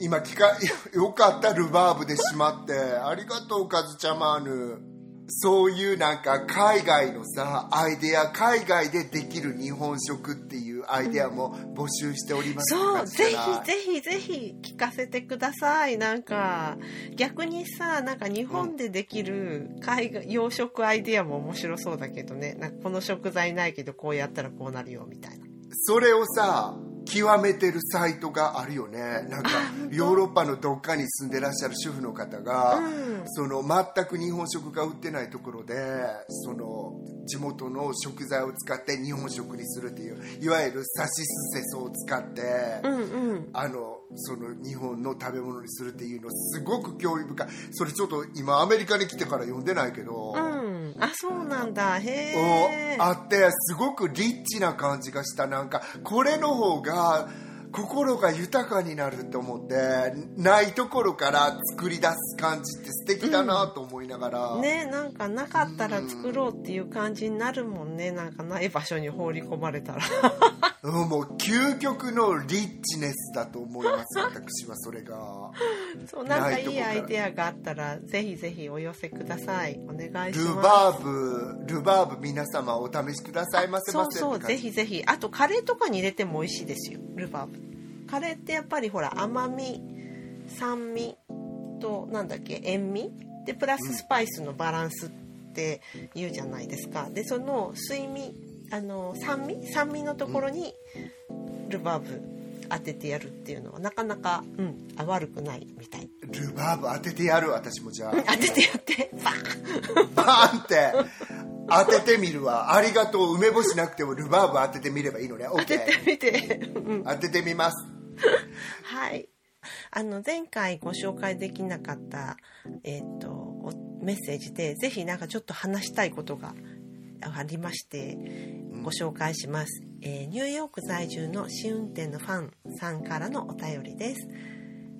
今聞か よかったルバーブでしまってありがとうカズちゃまーぬ。そういうなんか海外のさアイデア海外でできる日本食っていうアイデアも募集しておりますそうぜひひぜひぜひ聞かせてください。なんか逆にさなんか日本でできる海外洋食アイデアも面白そうだけどね。なんかこの食材ないけどこうやったらこうなるよみたいな。それをさ極めてるサイトがあるよね。なんかヨーロッパのどっかに住んでらっしゃる主婦の方が、うん。その全く日本食が売ってないところでその地元の食材を使って日本食にするっていういわゆるさしすせそを使って、うんうん。あのその日本の食べ物にするっていうのすごく興味深い。それちょっと今アメリカに来てから読んでないけど、うんあそうなんだ。へえおあってすごくリッチな感じがした。なんかこれの方が心が豊かになると思ってないところから作り出す感じって素敵だなと思いながら、ねなんかなかったら作ろうっていう感じになるもんね。なんかない場所に放り込まれたら。うん、もう究極のリッチネスだと思います私はそれが。そうなんかないいいアイデアがあったらぜひぜひお寄せください。お願いしルます。バーブルバーブ皆様お試しくださいませ。そうませそう。ぜって感じひぜひ。あとカレーとかに入れても美味しいですよ。ルバーブカレーってやっぱりほら甘み酸味となんだっけ塩味？でプラススパイスのバランスって言うじゃないですか。でその水味あの酸味？酸味のところにルバーブ当ててやるっていうのはなかなか、うん、あ悪くないみたい。ルバーブ当ててやる？私もじゃあ。当ててやって。バーン。バーンって。当ててみるわ。ありがとう。梅干しなくてもルバーブ当ててみればいいのね。当て OK てみて、うん。当ててみます はい。あの前回ご紹介できなかったえっ、とおメッセージでぜひなんかちょっと話したいことがありましてご紹介します、えーニューヨーク在住の試運転のファンさんからのお便りです、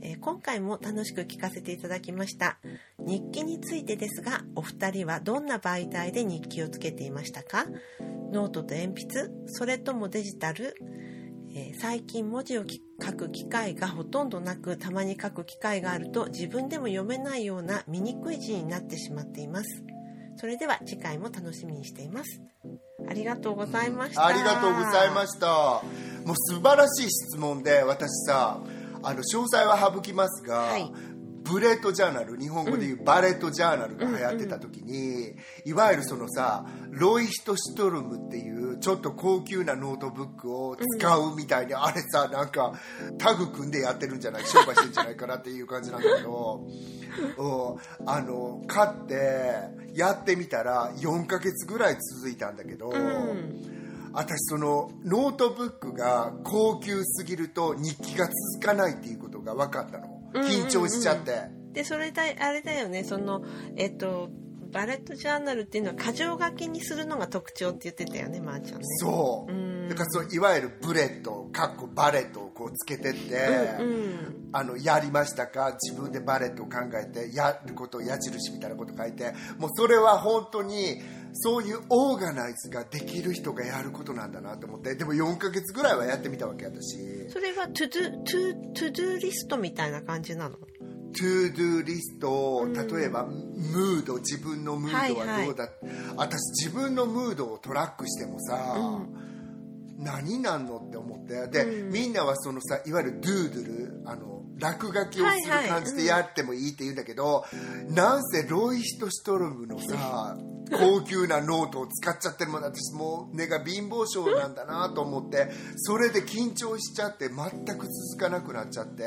えー今回も楽しく聞かせていただきました日記についてですがお二人はどんな媒体で日記をつけていましたか？ノートと鉛筆？それともデジタル？えー最近文字をき書く機会がほとんどなくたまに書く機会があると自分でも読めないような見にくい字になってしまっています。それでは次回も楽しみにしています。ありがとうございました、ありがとうございました。もう素晴らしい質問で私さあの詳細は省きますが、はい bullet journal 日本語でいうバレットジャーナルが流行ってた時に、いわゆるそのさロイヒトシトルムっていうちょっと高級なノートブックを使うみたいに、あれさなんかタッグ組んでやってるんじゃない？商売してるんじゃないかなっていう感じなんだけどうん。あの買ってやってみたら4ヶ月ぐらい続いたんだけど、私そのノートブックが高級すぎると日記が続かないっていうことが分かったの緊張しちゃって、でそれだあれだよねそのえっとバレットジャーナルっていうのは箇条書きにするのが特徴って言ってたよねまー、あ、ちゃんね。そう、うん、だからそのいわゆる bullet かっこバレットをこうつけてって、うんうん、あのやりましたか？自分でバレットを考えてやることを矢印みたいなこと書いてもうそれは本当にそういう organize ができる人がやることなんだなと思って。でも4ヶ月ぐらいはやってみたわけ私。それは to-do to to-do list みたいな感じなの？ to-do list 例えば、ムード自分のムードはどうだ、はい。はい、私自分のムードを track してもさ、うん、何なんのって思って。で、うん、みんなはそのさいわゆる doodle あの落書きをする感じでやってもいいって言うんだけど、はいはい、なんせロイヒトシトロムのさ高級なノートを使っちゃってるもん私もう根が貧乏性なんだなと思ってそれで緊張しちゃって全く続かなくなっちゃって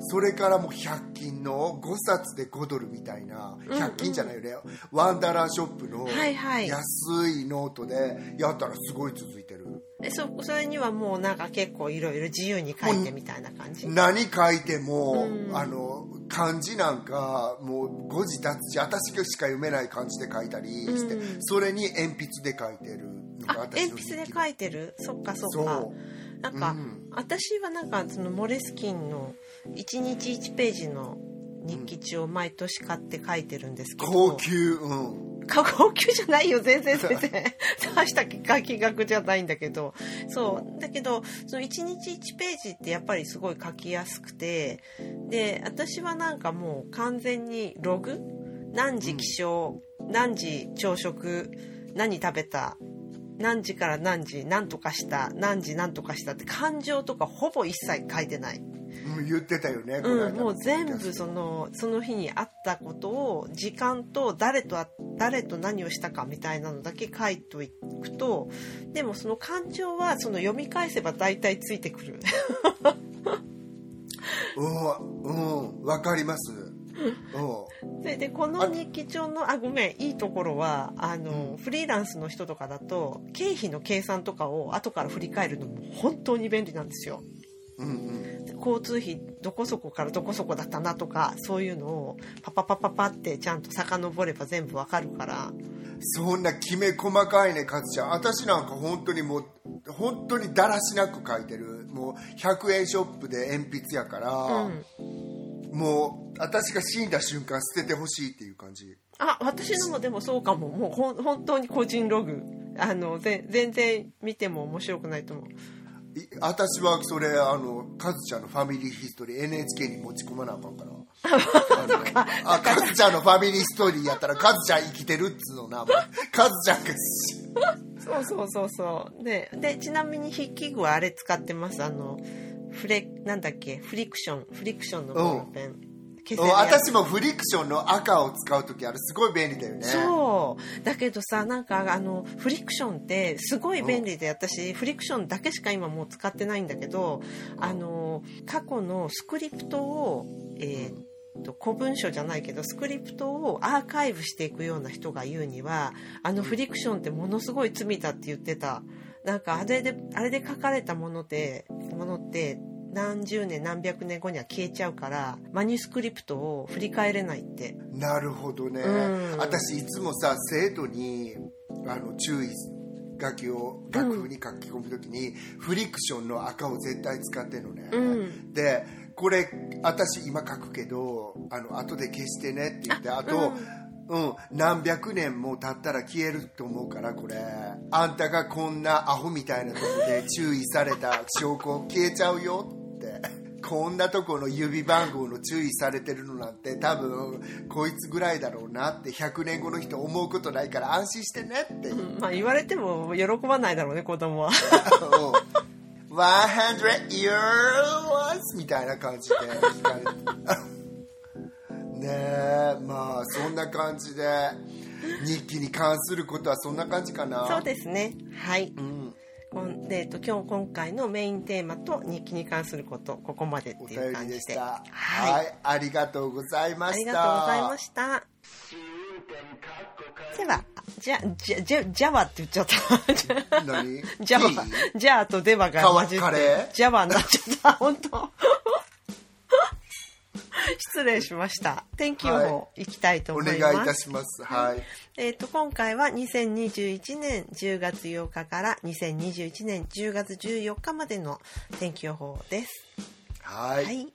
それからもう100均の5冊で5ドルみたいな100均じゃないよね、うんうん、 one dollar shop の安いノートでやったらすごい続いてる。えそそれにはもうなんか結構いろいろ自由に書いてみたいな感じ？何書いても、うん、あの漢字なんかもう誤字脱字私しか読めない漢字で書いたりして、うん、それに鉛筆で書いてるのが私鉛筆で書いてる？そっかそっか。なんか、うん、私はなんかそのモレスキンの1日1ページの日記帳を毎年買って書いてるんですけど、高級うん高級じゃないよ全然全然。大した金額じゃないんだけど。そう。だけどその1日1ページってやっぱりすごい書きやすくてで私はなんかもう完全にログ？何時起床、うん、何時朝食？何食べた？何時から何時？何とかした？何時何とかした？って感情とかほぼ一切書いてない。言ってたよね、うん、もう全部そのその日にあったことを時間と誰と誰と何をしたかみたいなのだけ書いておくとでもその感情はその読み返せば大体ついてくる。うんうんわかります。ででこの日記帳のあごめんいいところはあの、うん、フリーランスの人とかだと経費の計算とかを後から振り返るのも本当に便利なんですよ。うんうん交通費どこそこからどこそこだったなとかそういうのをパパパパパってちゃんと遡れば全部わかるから。そんなきめ細かいねカズちゃん。私なんか本当にもう本当にだらしなく書いてる。もう100円ショップで鉛筆やから、うん、もう私が死んだ瞬間捨ててほしいっていう感じ。あ私のもでもそうかも。もうほ本当に個人ログ。あの全然見ても面白くないと思う私はそれあのカズちゃんのファミリーヒストリー NHK に持ち込まなあかんから。あカズちゃんのファミリーストーリーやったらカズちゃん生きてるっつうのなカズちゃんがそうそうそうそう。ででちなみに筆記具はあれ使ってます。あのフレなんだっけフリクションフリクションのボールペン、うん私もフリクションの赤を使う時あれすごい便利だよね。そう。だけどさなんかあのフリクションってすごい便利で、私フリクションだけしか今もう使ってないんだけど、あの過去のスクリプトをえーと古文書じゃないけどスクリプトをアーカイブしていくような人が言うにはあのフリクションってものすごい罪だって言ってた。なんかあれであれで書かれたものでものって何十年何百年後には消えちゃうからマニュースクリプトを振り返れないって。なるほどね、うん、私いつもさ生徒にあの注意書きを楽譜に書き込む時に、うん、フリクションの赤を絶対使ってんのね、うん、でこれ私今書くけどあの後で消してねって言ってあと、うん、何百年も経ったら消えると思うからこれ。あんたがこんなアホみたいなとこで注意された証拠消えちゃうよこんなとこの指番号の注意されてるのなんて多分こいつぐらいだろうなって100年後の人思うことないから安心してねって、うん、まあ言われても喜ばないだろうね子供は。100 years みたいな感じで聞かれて。ねえまあそんな感じで。日記に関することはそんな感じかな。そうですね。はい、うんでえっと今日今回のメインテーマと日記に関することここまでっていう感じで。でした。はい、はい、ありがとうございまありしたがとうございました。ではじゃじゃじゃじゃわって言っちゃった。何？じゃわじゃあとデバが混じってー？ジャワになっちゃった。本当 失礼しました。天気予報いきたいとお思います、願いいたします。はい。えー、と今回は2021年10月8日から2021年10月14日までの天気予報です。はい、はい、い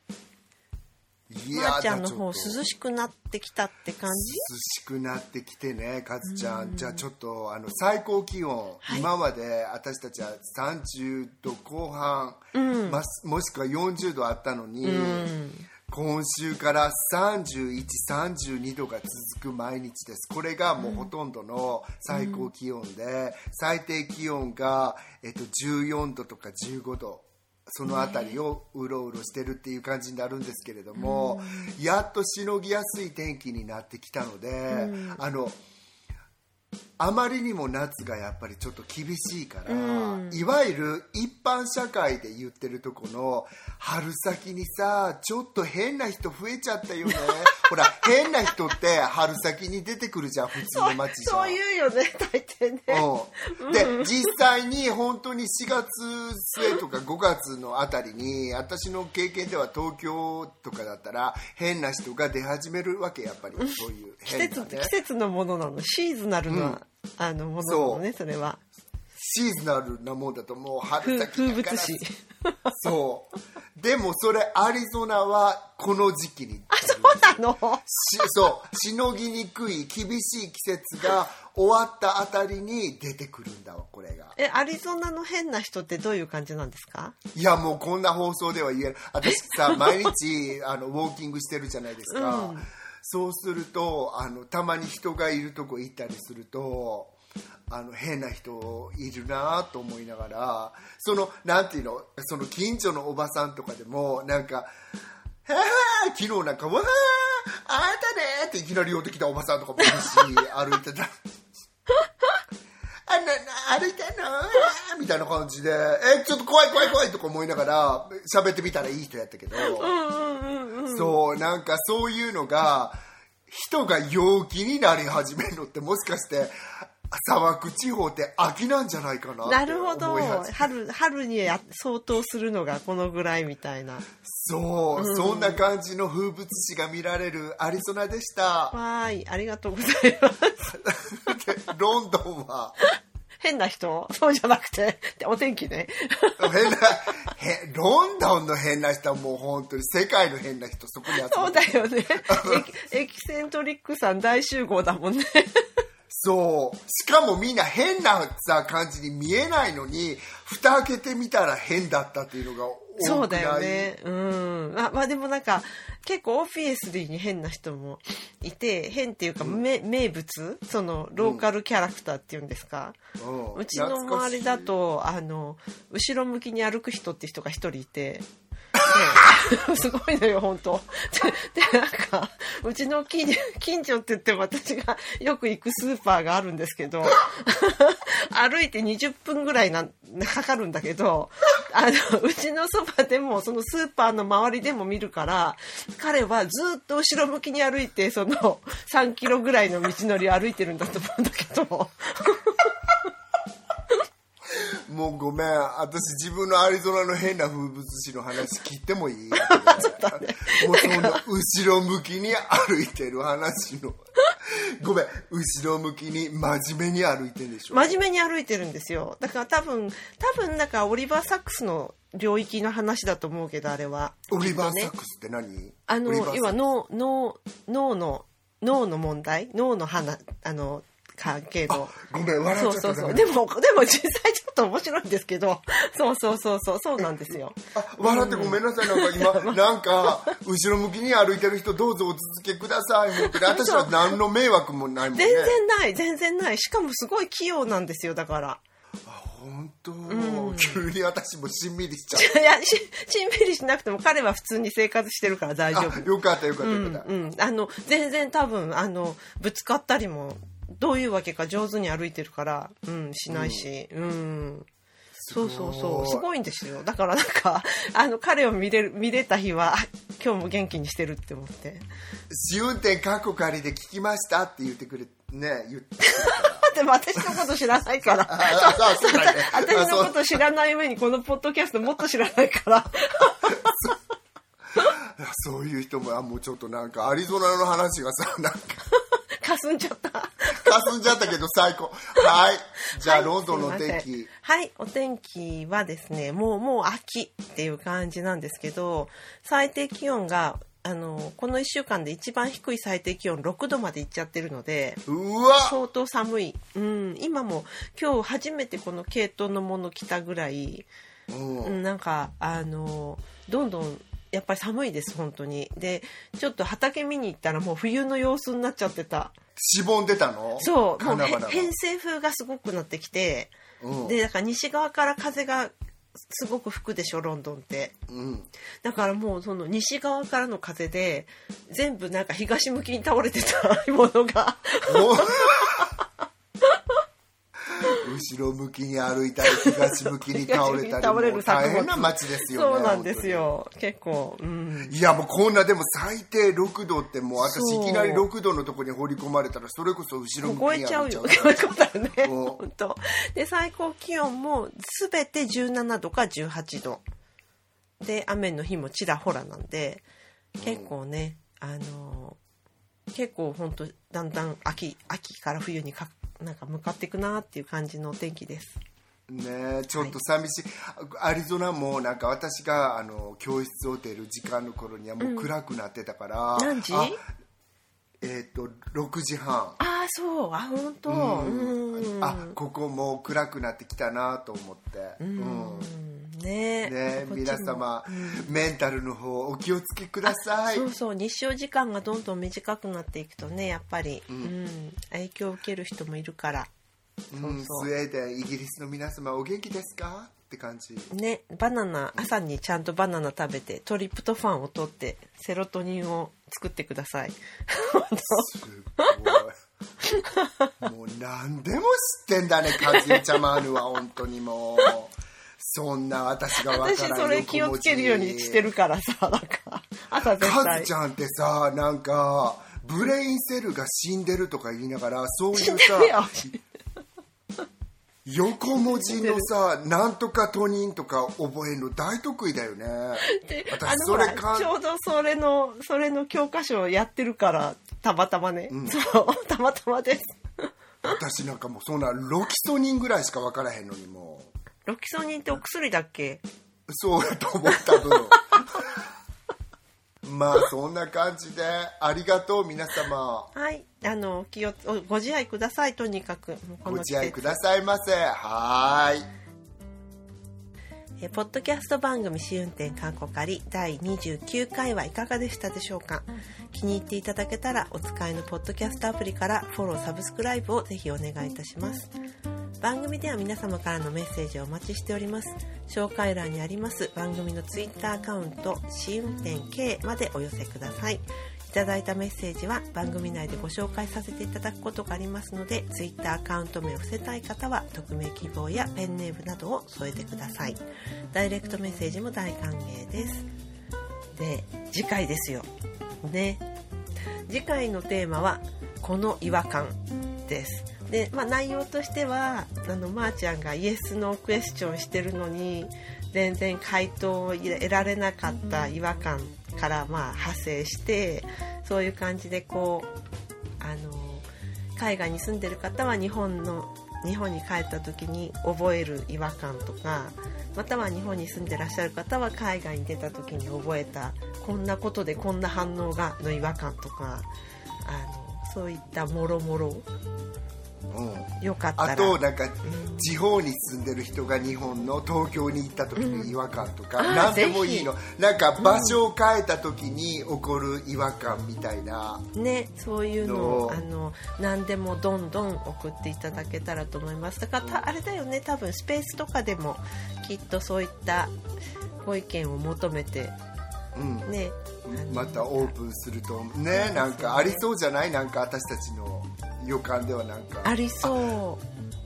まー、ちゃんの方涼しくなってきたって感じ？涼しくなってきてねカズちゃん。じゃあちょっとあの最高気温、今まで私たちは30度後半、まもしくは40度あったのに、今週から3132度が続く毎日です。これがもうほとんどの最高気温で、最低気温が、えっと、14度とか15度その辺りをうろうろしてるっていう感じになるんですけれども、やっとしのぎやすい天気になってきたので、あのあまりにも夏がやっぱりちょっと厳しいから、いわゆる一般社会で言ってるとこの春先にさちょっと変な人増えちゃったよね。ほら変な人って春先に出てくるじゃん普通の街じゃん。そういうよね大抵ね。うん、で実際に本当に4月末とか5月のあたりに私の経験では東京とかだったら変な人が出始めるわけやっぱり。そういう季節変な、ね、季節のものなの。シーズナルな、あのものなのねそれは。シーズナルなもんだともう春風先だから。詩。そう。でもそれアリゾナはこの時期に。あそうなの？しそう。しのぎにくい厳しい季節が終わったあたりに出てくるんだわこれが。えアリゾナの変な人ってどういう感じなんですか？いやもうこんな放送では言えない。私さ 毎日あのウォーキングしてるじゃないですか、そうするとあのたまに人がいるとこ行ったりするとあの変な人いるなと思いながらそのなんていうのその近所のおばさんとかでもなんか「はあ昨日なんかわああなたね」っていきなり寄ってきたおばさんとかもいるし 歩いてたあなな歩いてんの？みたいな感じで「えちょっと怖い怖い怖い」とか思いながら喋ってみたらいい人やったけど、そうなんかそういうのが人が陽気になり始めるのってもしかして砂漠地方って秋なんじゃないかななるほど。春春にや相当するのがこのぐらいみたいな。そう、そんな感じの風物詩が見られるアリゾナでした。わーい。ありがとうございます。でロンドンは？変な人？そうじゃなくて。でお天気ね。変なへロンドンの変な人はもう本当に世界の変な人そこに集まそうだよね。エキエキセントリックさん大集合だもんねそう。しかもみんな変なさ感じに見えないのに蓋開けてみたら変だったっていうのがそうだよね。うん。あまあでもなんか結構オフィスリーに変な人もいて変っていうか、め名物？そのローカルキャラクターっていうんですか、うん。うちの周りだとあの後ろ向きに歩く人って人が一人いて。すごいのよ本当 ででなんかうちの近所って言っても私がよく行くスーパーがあるんですけど 歩いて20分ぐらいなかかるんだけどあのうちのそばでもそのスーパーの周りでも見るから彼はずっと後ろ向きに歩いてその3キロぐらいの道のりを歩いてるんだと思うんだけど。もうごめん。私自分のアリゾナの変な風物詩の話聞いてもいい？もうその後ろ向きに歩いてる話の。ごめん。後ろ向きに真面目に歩いてるでしょ。真面目に歩いてるんですよ。だから多分多分なんかオリバー・サックスの領域の話だと思うけどあれは。オリバー・サックスって何？あの要は脳脳脳の脳の問題？脳の話あの関係の。ごめん笑そうっちゃったそうそうでもでも実際ちょっと面白いんですけど。そうそうそうそう。そうなんですよ。あ笑ってごめんなさい。なんか今なんか後ろ向きに歩いてる人どうぞお続けください私は何の迷惑もないもんね。全然ない全然ない。しかもすごい器用なんですよだから。本当、急に私もしんみりしちゃう。いやししんみりしなくても彼は普通に生活してるから大丈夫。よかったよかったよかった、うん、うん、あの全然多分あのぶつかったりもどういうわけか上手に歩いてるからうんしないしうん、うん。そうそうそう。すごい。んですよ。だからなんか あの彼を見れる見れた日は 今日も元気にしてるって思って。試運転過去仮で聞きましたって言ってくれね言ってでも 私のこと知らないから。私のこと知らない上にこのポッドキャストもっと知らないから。そういう人もあもうちょっとなんかアリゾナの話がさなんかかすんじゃった。かすんじゃったけど最高。はい。じゃあ、はい、ロンドンのお天気。はいお天気はですねもうもう秋っていう感じなんですけど最低気温があのこの1週間で一番低い最低気温6度までいっちゃってるのでうわ！相当寒い、うん、今も今日初めてこの系統のもの着たぐらい、うん、なんかあのどんどんやっぱり寒いです本当に。でちょっと畑見に行ったらもう冬の様子になっちゃってた。しぼんでたの？そうもう偏西風がすごくなってきて、うん、でだから西側から風がすごく吹くでしょロンドンって、うん、だからもうその西側からの風で全部なんか東向きに倒れてた ものが後ろ向きに歩いたり東向きに倒れたり倒れる大変な街ですよねそうなんですよ。結構、うん、いやもうこんなでも最低6度ってもう私いきなり6度のところに放り込まれたらそれこそ後ろ向きに歩いちゃうそういうことだね本当。で最高気温も全て17度か18度。で雨の日もちらほらなんで結構ね、うん、あの結構本当だんだん秋秋から冬にかなんか向かっていくなっていう感じのお天気です。ねちょっと寂しい、はい、アリゾナもなんか私があの教室を出る時間の頃にはもう暗くなってたから、うん、何時？えっ、ー、と6時半。ああそう。あ本当、うん、あここもう暗くなってきたなと思って。うん、ね。ね皆様、うん、メンタルの方お気をつけください。そうそう。日照時間がどんどん短くなっていくとねやっぱり、うん、うん、影響を受ける人もいるから。そうそう。スウェーデンイギリスの皆様お元気ですか？って感じ。ねバナナ朝にちゃんとバナナ食べてトリプトファンを取ってセロトニンを作ってください。すごい。もう何でも知ってんだねカズイちゃまぬは。本当にもう。そんな私が分からん私それ気をつけるようにしてるからさなんか朝絶対。カズちゃんってさなんかブレインセルが死んでるとか言いながらそういうさ横文字のさ「なんとかトニン」とか覚えるの大得意だよね。私それかちょうどそれのそれの教科書をやってるからたまたまね、うん、そう たまたまです。私なんかもうそんなロキソニンぐらいしか分からへんのにもう。ロキソニンってお薬だっけ？そうやと思った分 まあそんな感じで。ありがとう皆様。はい。あの気をご自愛くださいとにかく。ご自愛くださいませ。はいえポッドキャスト番組試運転観光仮第29回はいかがでしたでしょうか？気に入っていただけたらお使いのポッドキャストアプリからフォローサブスクライブをぜひお願いいたします。番組では皆様からのメッセージをお待ちしております。紹介欄にあります番組のツイッターアカウント試運転 K までお寄せください。だいたメッセージは番組内でご紹介させていただくことがありますので Twitter アカウント名を伏せたい方は匿名希望やペンネームなどを添えてください。ダイレクトメッセージも大歓迎です。で次回ですよ。ね。次回のテーマはこの違和感です。で、まあ、内容としてはあのまー、あ、ちゃんがイエスのクエスチョンしてるのに全然回答を得られなかった違和感。からまあ派生してそういう感じでこうあの海外に住んでる方は日本の日本に帰った時に覚える違和感とかまたは日本に住んでらっしゃる方は海外に出た時に覚えたこんなことでこんな反応がの違和感とかあのそういったもろもろ、よかったら。あとなんか地方に住んでる人が日本の東京に行った時の違和感とか、うん何でもいいの。なんか場所を変えた時に起こる違和感みたいな、ね、そういうのをのあの何でもどんどん送っていただけたらと思います。だからたあれだよね。多分スペースとかでもきっとそういったご意見を求めてうん、ねまたオープンするとね。なんかありそうじゃない？なんか私たちの予感ではなんか。ありそ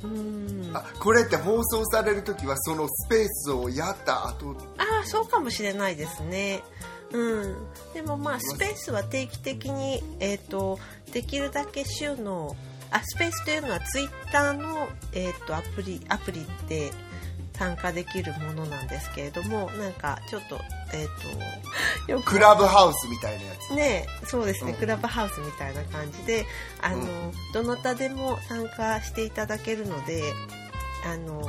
う。うん。あこれって放送される時はそのスペースをやった後。ああそうかもしれないですね。うん。でもまあスペースは定期的にえっ、とできるだけ週のあスペースというのはツイッターの、えー、とアプリアプリで参加できるものなんですけれどもなんかちょっとえっ、とよく。クラブハウスみたいなやつ。ねそうですね、うん。クラブハウスみたいな感じであの、うん。どなたでも参加していただけるのであの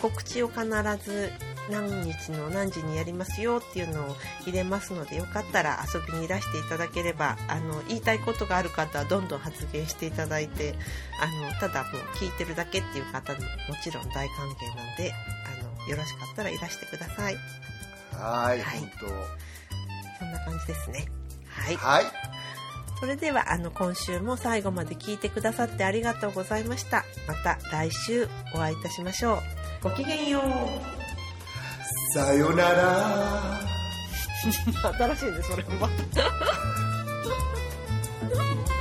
告知を必ず何日の何時にやりますよっていうのを入れますのでよかったら遊びにいらしていただければあの言いたいことがある方はどんどん発言していただいてあのただもう聞いてるだけっていう方ももちろん大歓迎なのでよろしかったらいらしてください。はいはい。本そんな感じですね。はい。当はい。それではあの今週も最後まで聞いてくださってありがとうございました。また来週お会いいたしましょう。ごきげんよう。さよなら。新しいねそれも